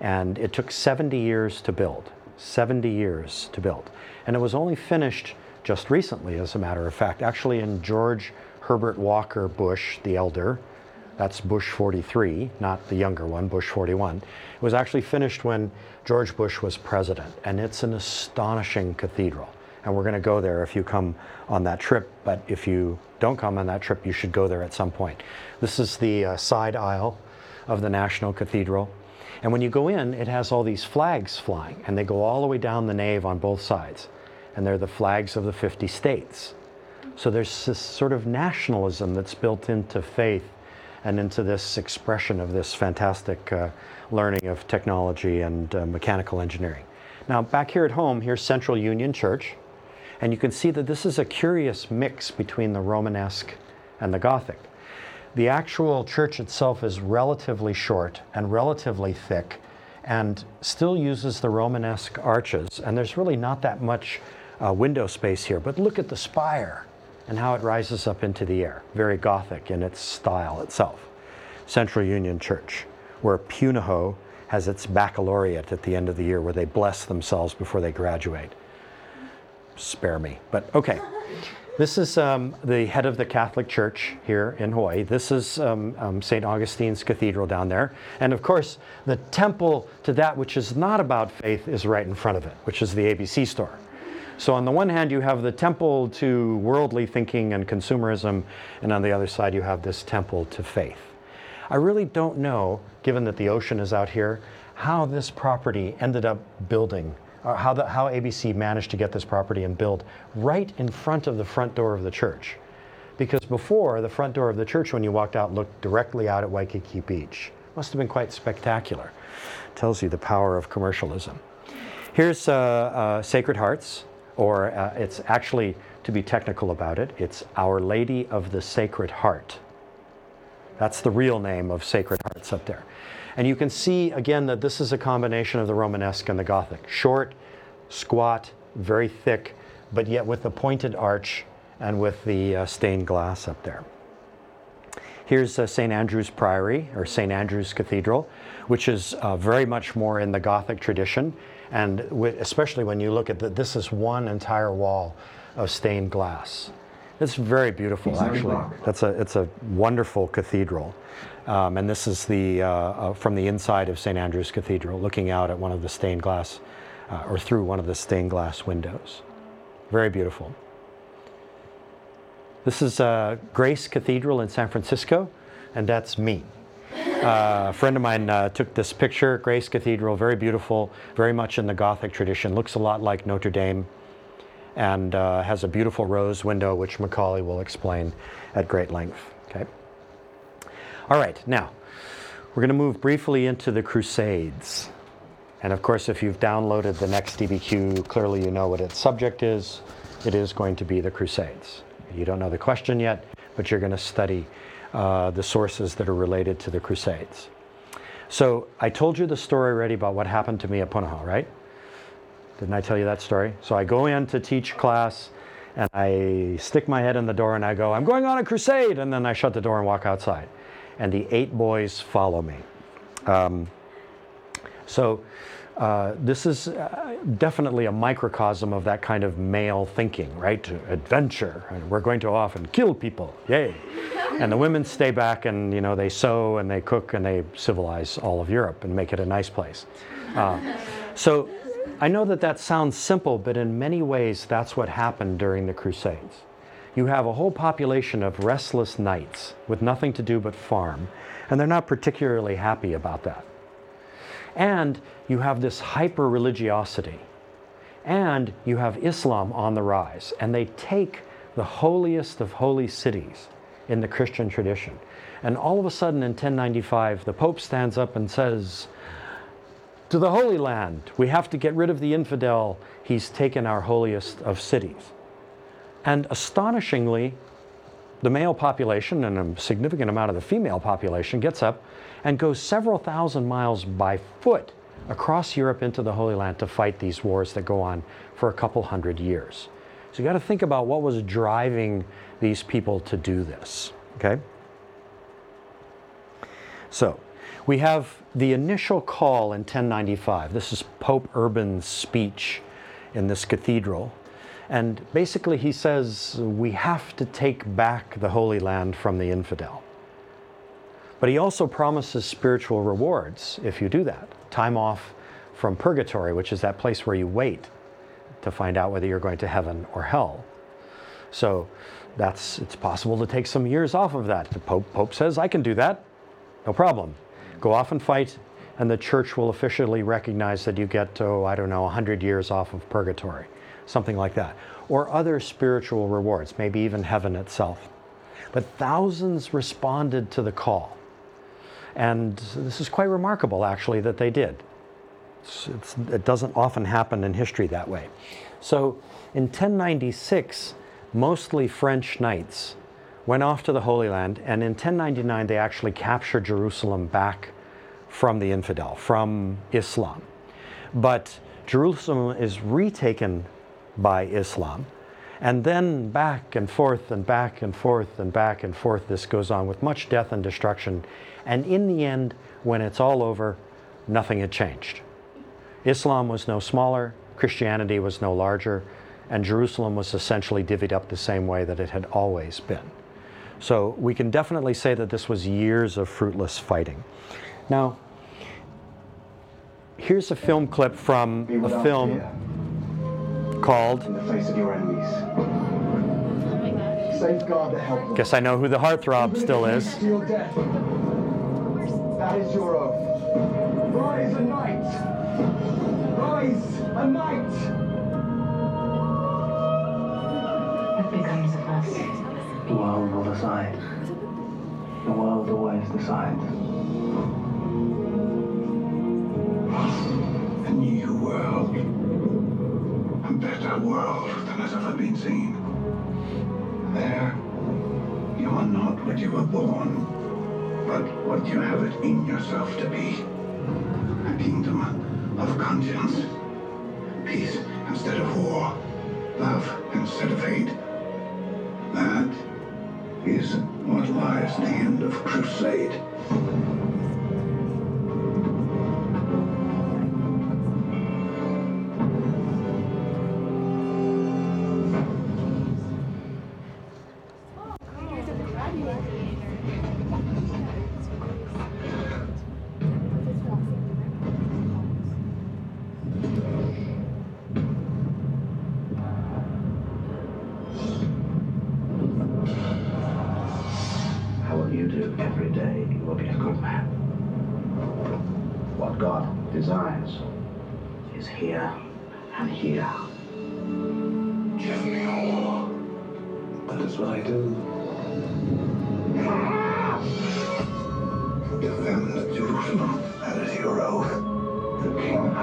[SPEAKER 1] And it took 70 years to build. 70 years to build. And it was only finished just recently, as a matter of fact, actually in George Herbert Walker Bush, the elder. That's Bush 43, not the younger one, Bush 41. It was actually finished when George Bush was president. And it's an astonishing cathedral and we're going to go there if you come on that trip. But if you don't come on that trip, you should go there at some point. This is the uh, side aisle of the National Cathedral. And when you go in, it has all these flags flying, and they go all the way down the nave on both sides. And they're the flags of the 50 states. So there's this sort of nationalism that's built into faith and into this expression of this fantastic uh, learning of technology and uh, mechanical engineering. Now, back here at home, here's Central Union Church. And you can see that this is a curious mix between the Romanesque and the Gothic. The actual church itself is relatively short and relatively thick and still uses the Romanesque arches. And there's really not that much uh, window space here. But look at the spire and how it rises up into the air. Very Gothic in its style itself. Central Union Church, where Punahou has its baccalaureate at the end of the year, where they bless themselves before they graduate spare me. But okay. This is um, the head of the Catholic Church here in Hawaii. This is um, um, St. Augustine's Cathedral down there. And of course, the temple to that which is not about faith is right in front of it, which is the ABC store. So, on the one hand, you have the temple to worldly thinking and consumerism, and on the other side, you have this temple to faith. I really don't know, given that the ocean is out here, how this property ended up building how, the, how ABC managed to get this property and build right in front of the front door of the church. because before the front door of the church when you walked out looked directly out at Waikiki Beach. Must have been quite spectacular. Tells you the power of commercialism. Here's uh, uh, Sacred Hearts, or uh, it's actually, to be technical about it, it's Our Lady of the Sacred Heart. That's the real name of Sacred Hearts up there. And you can see again that this is a combination of the Romanesque and the Gothic. Short, squat, very thick, but yet with the pointed arch and with the uh, stained glass up there. Here's uh, St. Andrew's Priory, or St. Andrew's Cathedral, which is uh, very much more in the Gothic tradition. And w- especially when you look at the, this is one entire wall of stained glass. It's very beautiful, actually. That's a, it's a wonderful cathedral. Um, and this is the, uh, uh, from the inside of St. Andrew's Cathedral, looking out at one of the stained glass, uh, or through one of the stained glass windows. Very beautiful. This is uh, Grace Cathedral in San Francisco, and that's me. Uh, a friend of mine uh, took this picture, Grace Cathedral, very beautiful, very much in the Gothic tradition. Looks a lot like Notre Dame and has a beautiful rose window, which Macaulay will explain at great length. All right, now we're going to move briefly into the Crusades. And of course, if you've downloaded the next DBQ, clearly you know what its subject is. It is going to be the Crusades. You don't know the question yet, but you're going to study uh, the sources that are related to the Crusades. So I told you the story already about what happened to me at Punahou, right? Didn't I tell you that story? So I go in to teach class and I stick my head in the door and I go, I'm going on a crusade. And then I shut the door and walk outside. And the eight boys follow me. Um, so uh, this is uh, definitely a microcosm of that kind of male thinking, right? Adventure. And we're going to off and kill people. Yay. and the women stay back and, you know, they sew and they cook and they civilize all of Europe and make it a nice place. Uh, so I know that that sounds simple, but in many ways, that's what happened during the Crusades. You have a whole population of restless knights with nothing to do but farm, and they're not particularly happy about that. And you have this hyper religiosity, and you have Islam on the rise, and they take the holiest of holy cities in the Christian tradition. And all of a sudden in 1095, the Pope stands up and says, to the Holy Land. We have to get rid of the infidel. He's taken our holiest of cities. And astonishingly, the male population and a significant amount of the female population gets up and goes several thousand miles by foot across Europe into the Holy Land to fight these wars that go on for a couple hundred years. So you got to think about what was driving these people to do this, okay? So, we have the initial call in 1095. This is Pope Urban's speech in this cathedral. And basically, he says we have to take back the Holy Land from the infidel. But he also promises spiritual rewards if you do that. Time off from purgatory, which is that place where you wait to find out whether you're going to heaven or hell. So that's it's possible to take some years off of that. The Pope, Pope says I can do that, no problem. Go off and fight, and the church will officially recognize that you get, oh, I don't know, 100 years off of purgatory, something like that. Or other spiritual rewards, maybe even heaven itself. But thousands responded to the call. And this is quite remarkable, actually, that they did. It's, it's, it doesn't often happen in history that way. So in 1096, mostly French knights went off to the Holy Land, and in 1099 they actually captured Jerusalem back from the infidel, from Islam. But Jerusalem is retaken by Islam, and then back and forth and back and forth and back and forth this goes on with much death and destruction. And in the end, when it's all over, nothing had changed. Islam was no smaller, Christianity was no larger, and Jerusalem was essentially divvied up the same way that it had always been. So we can definitely say that this was years of fruitless fighting. Now, here's a film clip from a film called.
[SPEAKER 10] In the face of your enemies. Safeguard the helpless.
[SPEAKER 1] Guess I know who the heartthrob still is.
[SPEAKER 10] To your death. That is your oath. Rise a knight. Rise a knight.
[SPEAKER 8] What becomes of us?
[SPEAKER 7] While aside. The world always decides.
[SPEAKER 6] A new world. Better world than has ever been seen. There, you are not what you were born, but what you have it in yourself to be. A kingdom of conscience. Peace instead of war. Love instead of hate. That is what lies the end of Crusade.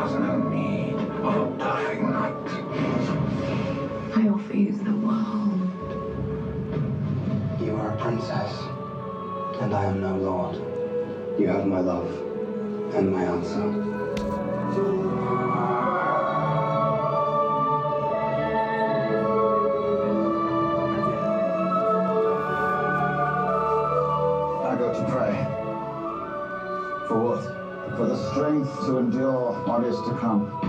[SPEAKER 6] Has no need of a puffing knight.
[SPEAKER 8] I offer you the world.
[SPEAKER 11] You are a princess, and I am no lord. You have my love and my answer.
[SPEAKER 12] I go to pray. For what? For the strength to endure what is to come.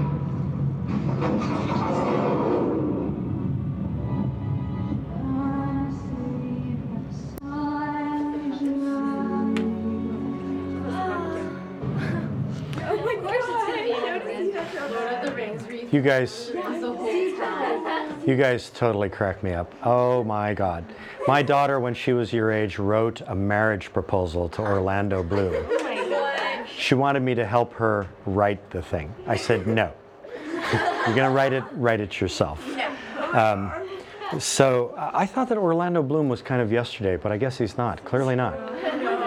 [SPEAKER 1] You guys, you guys totally crack me up. Oh my God. My daughter, when she was your age, wrote a marriage proposal to Orlando Bloom. She wanted me to help her write the thing. I said, no. You're going to write it, write it yourself. Um, so I thought that Orlando Bloom was kind of yesterday, but I guess he's not. Clearly not.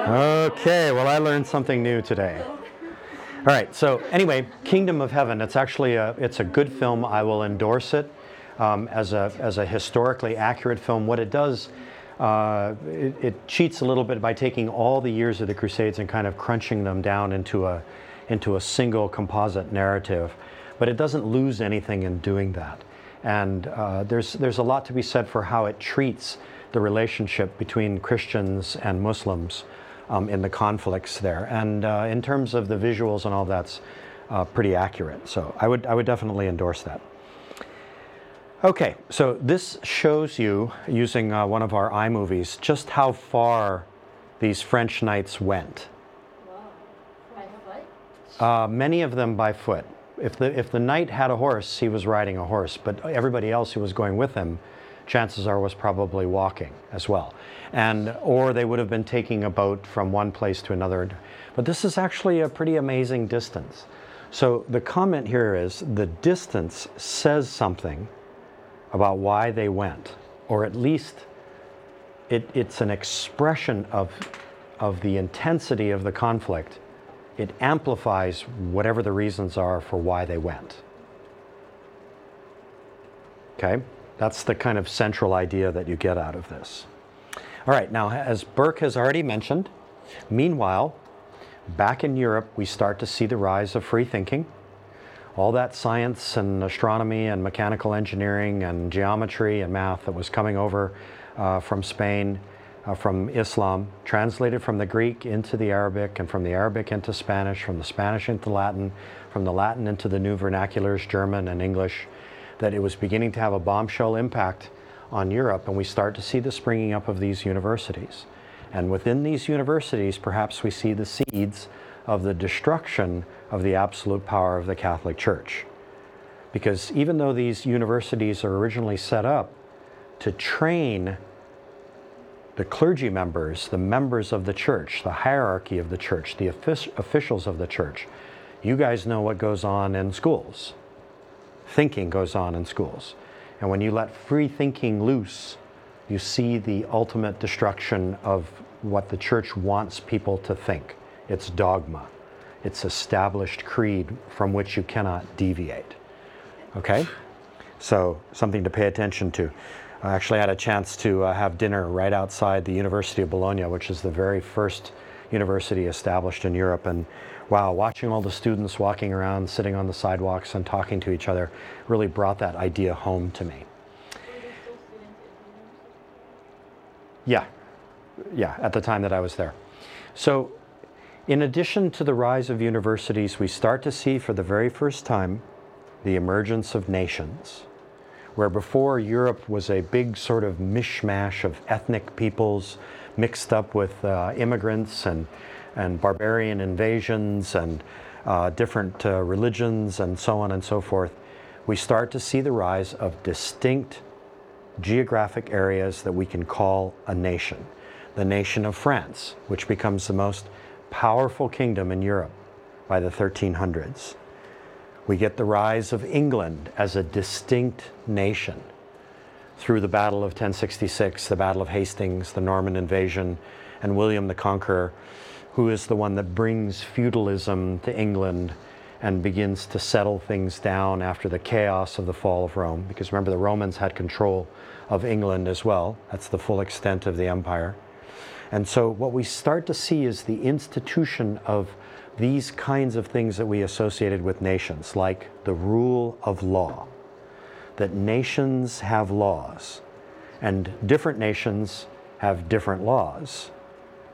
[SPEAKER 1] Okay, well, I learned something new today. All right. So anyway, Kingdom of Heaven. It's actually a it's a good film. I will endorse it um, as a as a historically accurate film. What it does, uh, it, it cheats a little bit by taking all the years of the Crusades and kind of crunching them down into a into a single composite narrative. But it doesn't lose anything in doing that. And uh, there's there's a lot to be said for how it treats the relationship between Christians and Muslims um, in the conflicts there. And uh, in terms of the visuals and all that's uh, pretty accurate. So I would, I would definitely endorse that. Okay, so this shows you, using uh, one of our iMovies, just how far these French knights went. Uh, many of them by foot. If the, if the knight had a horse, he was riding a horse, but everybody else who was going with him, chances are was probably walking as well. And, or they would have been taking a boat from one place to another. But this is actually a pretty amazing distance. So the comment here is the distance says something about why they went, or at least it, it's an expression of, of the intensity of the conflict. It amplifies whatever the reasons are for why they went. Okay? That's the kind of central idea that you get out of this. All right, now, as Burke has already mentioned, meanwhile, back in Europe, we start to see the rise of free thinking. All that science and astronomy and mechanical engineering and geometry and math that was coming over uh, from Spain, uh, from Islam, translated from the Greek into the Arabic, and from the Arabic into Spanish, from the Spanish into Latin, from the Latin into the new vernaculars, German and English, that it was beginning to have a bombshell impact on Europe, and we start to see the springing up of these universities. And within these universities, perhaps we see the seeds of the destruction of the absolute power of the Catholic Church. Because even though these universities are originally set up to train the clergy members, the members of the church, the hierarchy of the church, the offic- officials of the church, you guys know what goes on in schools. Thinking goes on in schools. And when you let free thinking loose you see the ultimate destruction of what the church wants people to think its dogma, its established creed from which you cannot deviate. Okay? So, something to pay attention to. I actually had a chance to uh, have dinner right outside the University of Bologna, which is the very first university established in Europe. And wow, watching all the students walking around, sitting on the sidewalks, and talking to each other really brought that idea home to me. Yeah, yeah, at the time that I was there. So, in addition to the rise of universities, we start to see for the very first time the emergence of nations, where before Europe was a big sort of mishmash of ethnic peoples mixed up with uh, immigrants and, and barbarian invasions and uh, different uh, religions and so on and so forth, we start to see the rise of distinct geographic areas that we can call a nation. The nation of France, which becomes the most powerful kingdom in Europe by the 1300s. We get the rise of England as a distinct nation through the Battle of 1066, the Battle of Hastings, the Norman invasion, and William the Conqueror, who is the one that brings feudalism to England and begins to settle things down after the chaos of the fall of Rome. Because remember, the Romans had control of England as well. That's the full extent of the empire. And so, what we start to see is the institution of these kinds of things that we associated with nations, like the rule of law. That nations have laws, and different nations have different laws.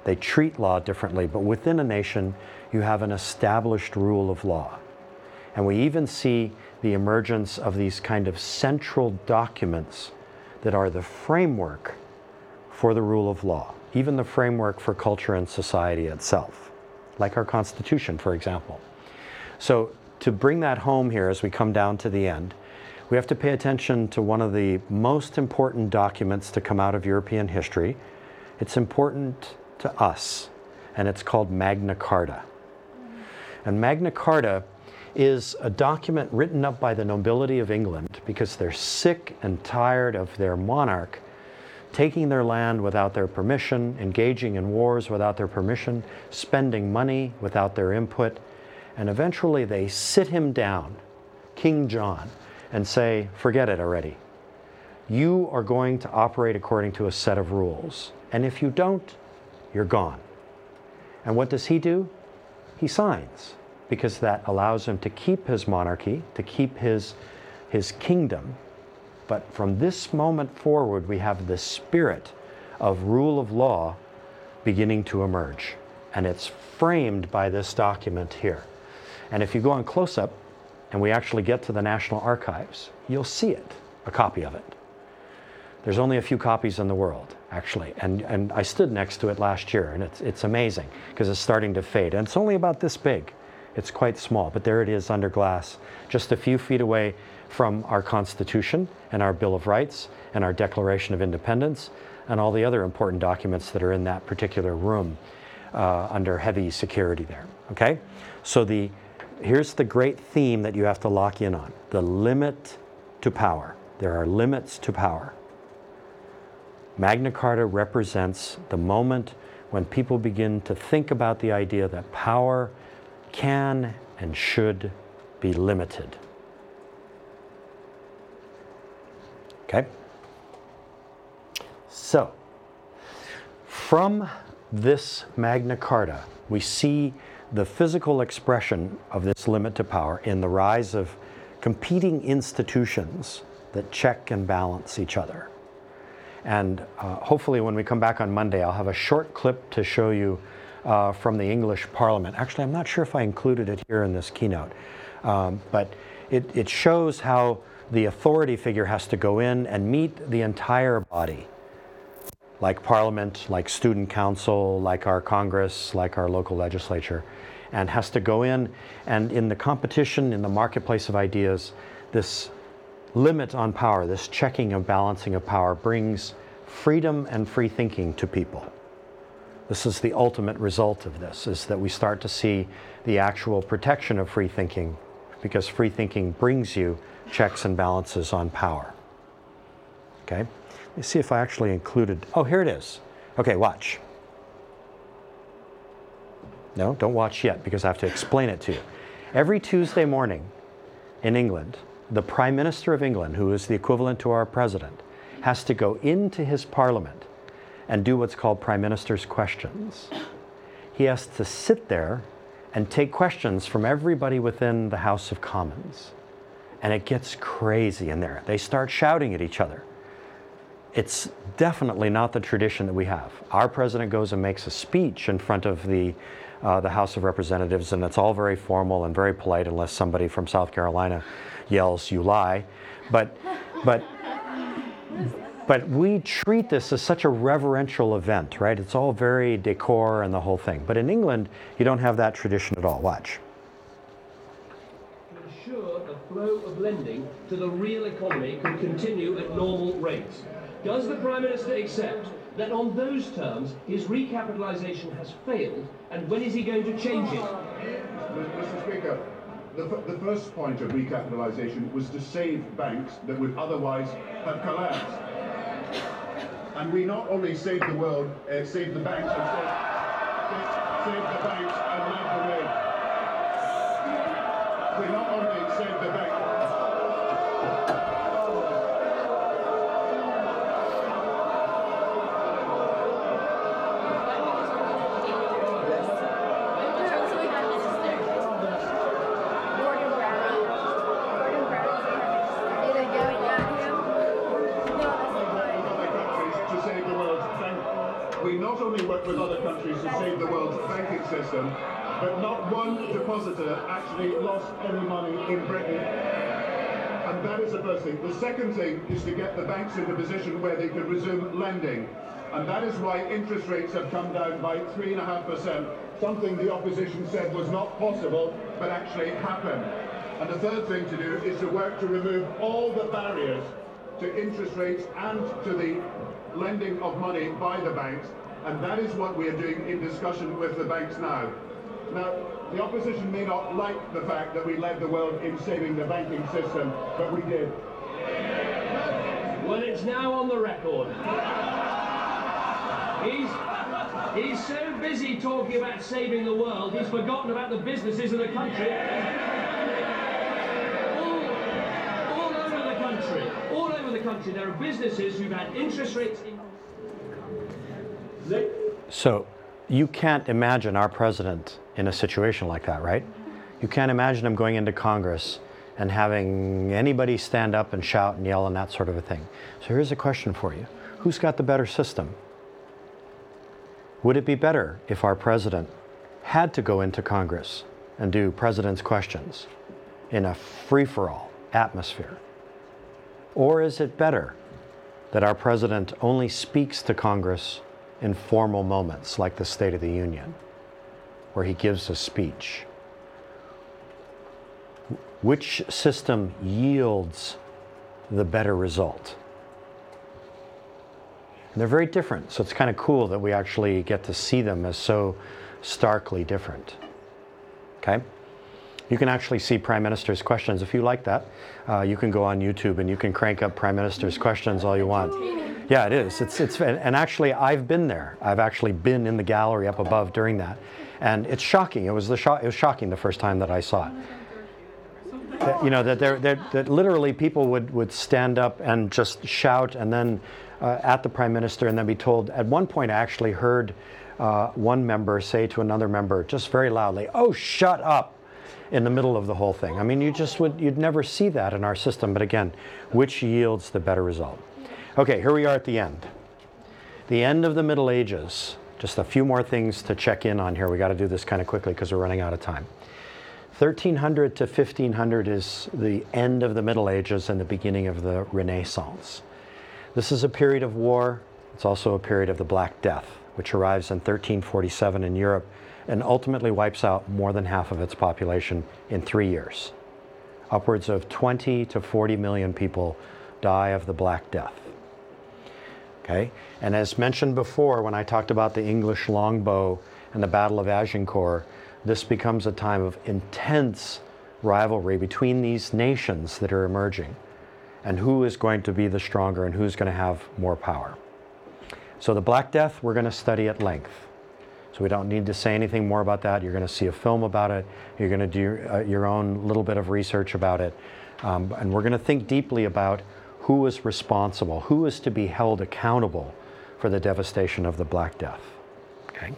[SPEAKER 1] They treat law differently, but within a nation, you have an established rule of law. And we even see the emergence of these kind of central documents that are the framework for the rule of law, even the framework for culture and society itself, like our Constitution, for example. So, to bring that home here as we come down to the end, we have to pay attention to one of the most important documents to come out of European history. It's important to us, and it's called Magna Carta. And Magna Carta is a document written up by the nobility of England because they're sick and tired of their monarch taking their land without their permission, engaging in wars without their permission, spending money without their input, and eventually they sit him down, King John, and say, Forget it already. You are going to operate according to a set of rules. And if you don't, you're gone. And what does he do? He signs because that allows him to keep his monarchy, to keep his, his kingdom. But from this moment forward, we have the spirit of rule of law beginning to emerge. And it's framed by this document here. And if you go on close up and we actually get to the National Archives, you'll see it, a copy of it. There's only a few copies in the world, actually. And, and I stood next to it last year, and it's, it's amazing because it's starting to fade. And it's only about this big. It's quite small, but there it is under glass, just a few feet away from our Constitution and our Bill of Rights and our Declaration of Independence and all the other important documents that are in that particular room uh, under heavy security there. Okay? So the here's the great theme that you have to lock in on the limit to power. There are limits to power. Magna Carta represents the moment when people begin to think about the idea that power can and should be limited. Okay? So, from this Magna Carta, we see the physical expression of this limit to power in the rise of competing institutions that check and balance each other. And uh, hopefully, when we come back on Monday, I'll have a short clip to show you uh, from the English Parliament. Actually, I'm not sure if I included it here in this keynote, um, but it, it shows how the authority figure has to go in and meet the entire body, like Parliament, like Student Council, like our Congress, like our local legislature, and has to go in and in the competition, in the marketplace of ideas, this limit on power, this checking and balancing of power brings freedom and free thinking to people. This is the ultimate result of this, is that we start to see the actual protection of free thinking because free thinking brings you checks and balances on power. Okay, let me see if I actually included. Oh, here it is. Okay, watch. No, don't watch yet because I have to explain it to you. Every Tuesday morning in England, the Prime Minister of England, who is the equivalent to our president, has to go into his parliament and do what's called Prime Minister's questions. He has to sit there and take questions from everybody within the House of Commons. And it gets crazy in there. They start shouting at each other. It's definitely not the tradition that we have. Our president goes and makes a speech in front of the, uh, the House of Representatives, and it's all very formal and very polite, unless somebody from South Carolina yells, You lie. But, but, but we treat this as such a reverential event, right? It's all very decor and the whole thing. But in England, you don't have that tradition at all. Watch.
[SPEAKER 13] Flow of lending to the real economy can continue at normal rates. Does the Prime Minister accept that on those terms his recapitalisation has failed and when is he going to change it?
[SPEAKER 14] Mr Speaker, the, the first point of recapitalisation was to save banks that would otherwise have collapsed. And we not only saved the world, uh, saved the banks, and saved, saved the banks and led the way. We not only but not one depositor actually lost any money in Britain. And that is the first thing. The second thing is to get the banks into a position where they can resume lending. And that is why interest rates have come down by 3.5%, something the opposition said was not possible, but actually happened. And the third thing to do is to work to remove all the barriers to interest rates and to the lending of money by the banks, and that is what we are doing in discussion with the banks now. Now, the opposition may not like the fact that we led the world in saving the banking system, but we did.
[SPEAKER 13] Well, it's now on the record. He's, he's so busy talking about saving the world, he's forgotten about the businesses of the country. All, all over the country, all over the country, there are businesses who've had interest rates. In-
[SPEAKER 1] So you can't imagine our president in a situation like that, right? You can't imagine him going into Congress and having anybody stand up and shout and yell and that sort of a thing. So here's a question for you Who's got the better system? Would it be better if our president had to go into Congress and do president's questions in a free for all atmosphere? Or is it better that our president only speaks to Congress in formal moments like the State of the Union, where he gives a speech? Which system yields the better result? And they're very different, so it's kind of cool that we actually get to see them as so starkly different. Okay? You can actually see Prime Minister's questions. If you like that, uh, you can go on YouTube and you can crank up Prime Minister's questions all you want. Yeah, it is. It's, it's, and actually, I've been there. I've actually been in the gallery up above during that. And it's shocking. It was, the sho- it was shocking the first time that I saw it. That, you know, that, there, that, that literally people would, would stand up and just shout and then uh, at the Prime Minister and then be told. At one point, I actually heard uh, one member say to another member just very loudly, Oh, shut up in the middle of the whole thing. I mean, you just would, you'd never see that in our system. But again, which yields the better result? Okay, here we are at the end. The end of the Middle Ages. Just a few more things to check in on here. We got to do this kind of quickly because we're running out of time. 1300 to 1500 is the end of the Middle Ages and the beginning of the Renaissance. This is a period of war. It's also a period of the Black Death, which arrives in 1347 in Europe and ultimately wipes out more than half of its population in three years. Upwards of 20 to 40 million people die of the Black Death. Okay? And as mentioned before, when I talked about the English longbow and the Battle of Agincourt, this becomes a time of intense rivalry between these nations that are emerging. and who is going to be the stronger and who's going to have more power. So the Black Death, we're going to study at length. So we don't need to say anything more about that. You're going to see a film about it. You're going to do uh, your own little bit of research about it. Um, and we're going to think deeply about who is responsible, who is to be held accountable for the devastation of the Black Death. Okay.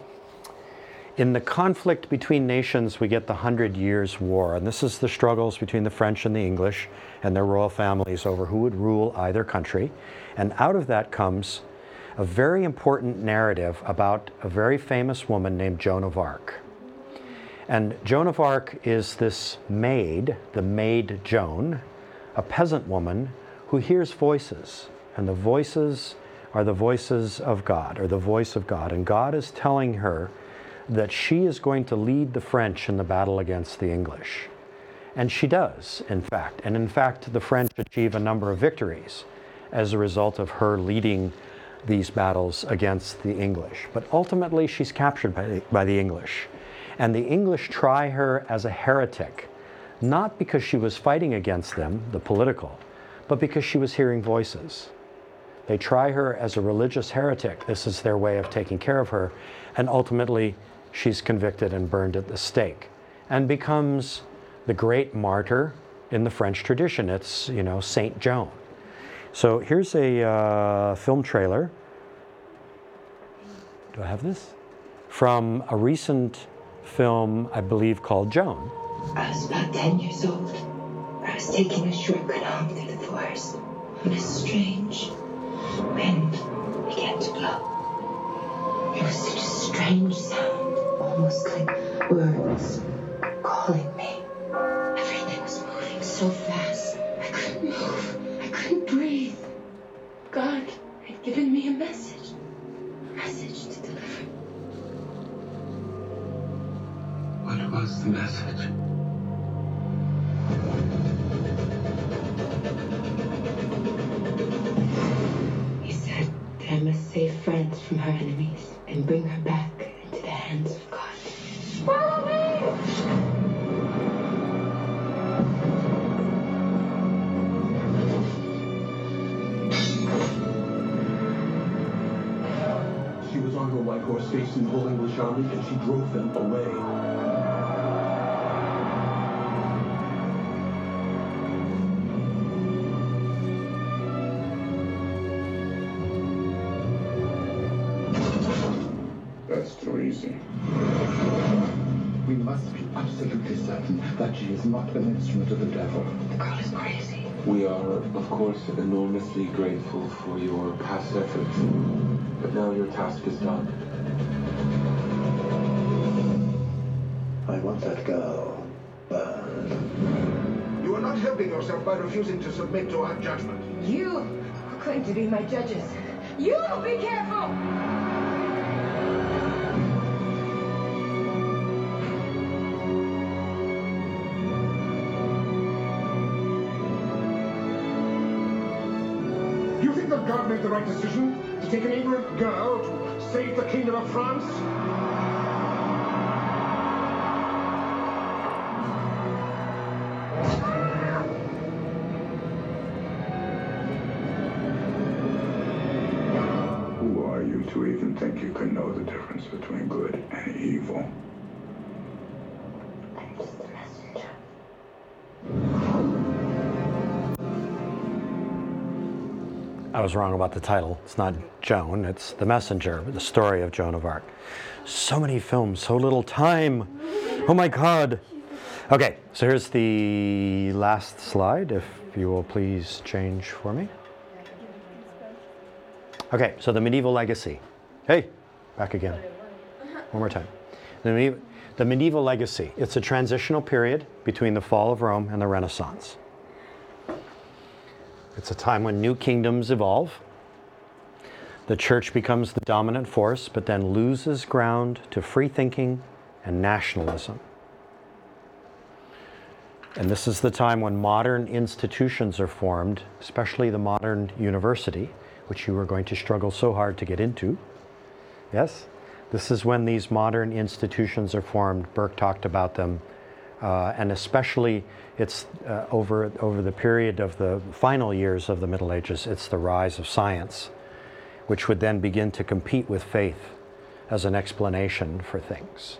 [SPEAKER 1] In the conflict between nations, we get the Hundred Years' War, and this is the struggles between the French and the English and their royal families over who would rule either country. And out of that comes a very important narrative about a very famous woman named Joan of Arc. And Joan of Arc is this maid, the maid Joan, a peasant woman who hears voices. And the voices are the voices of God, or the voice of God. And God is telling her that she is going to lead the French in the battle against the English. And she does, in fact. And in fact, the French achieve a number of victories as a result of her leading these battles against the English. But ultimately, she's captured by the, by the English. And the English try her as a heretic, not because she was fighting against them, the political, but because she was hearing voices. They try her as a religious heretic. This is their way of taking care of her. And ultimately, she's convicted and burned at the stake and becomes the great martyr in the French tradition. It's, you know, Saint Joan. So here's a uh, film trailer. Do I have this? From a recent film, I believe, called Joan.
[SPEAKER 8] I was about 10 years old. I was taking a shortcut home through the forest when a strange wind began to blow. It was such a strange sound, almost like words calling me. Everything was moving so fast. I couldn't move. I couldn't breathe. God had given me a message. A message to deliver.
[SPEAKER 7] What was the message?
[SPEAKER 10] Was on her horse facing the whole English army, and she drove them away.
[SPEAKER 6] That's too easy.
[SPEAKER 12] We must be absolutely certain that she is not an instrument of the devil.
[SPEAKER 8] The girl is crazy.
[SPEAKER 15] We are, of course, enormously grateful for your past efforts. But now your task is done.
[SPEAKER 11] I want that girl burned.
[SPEAKER 14] You are not helping yourself by refusing to submit to our judgment.
[SPEAKER 4] You claim to be my judges. You be careful!
[SPEAKER 14] You think that God made the right decision to take an ignorant girl to save the kingdom of France?
[SPEAKER 6] Even think you can know the difference between good and evil?
[SPEAKER 1] I was wrong about the title. It's not Joan, it's The Messenger, the story of Joan of Arc. So many films, so little time. Oh my God. Okay, so here's the last slide, if you will please change for me. Okay, so the medieval legacy. Hey, back again. One more time. The, medi- the medieval legacy. It's a transitional period between the fall of Rome and the Renaissance. It's a time when new kingdoms evolve. The church becomes the dominant force, but then loses ground to free thinking and nationalism. And this is the time when modern institutions are formed, especially the modern university, which you are going to struggle so hard to get into. Yes? This is when these modern institutions are formed. Burke talked about them uh, and especially it's uh, over, over the period of the final years of the Middle Ages, it's the rise of science, which would then begin to compete with faith as an explanation for things.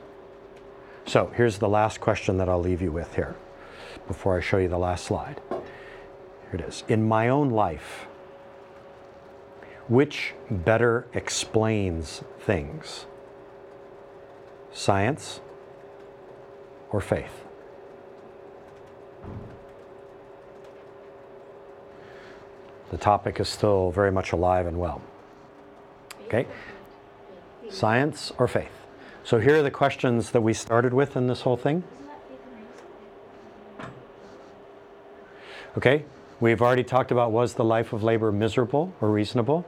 [SPEAKER 1] So here's the last question that I'll leave you with here before I show you the last slide. Here it is. In my own life, which better explains things? Science or faith? The topic is still very much alive and well. Okay? Science or faith? So here are the questions that we started with in this whole thing. Okay, we've already talked about was the life of labor miserable or reasonable?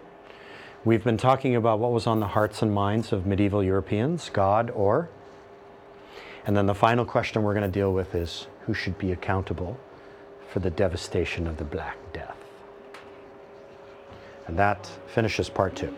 [SPEAKER 1] We've been talking about what was on the hearts and minds of medieval Europeans God or? And then the final question we're going to deal with is who should be accountable for the devastation of the Black Death? And that finishes part two.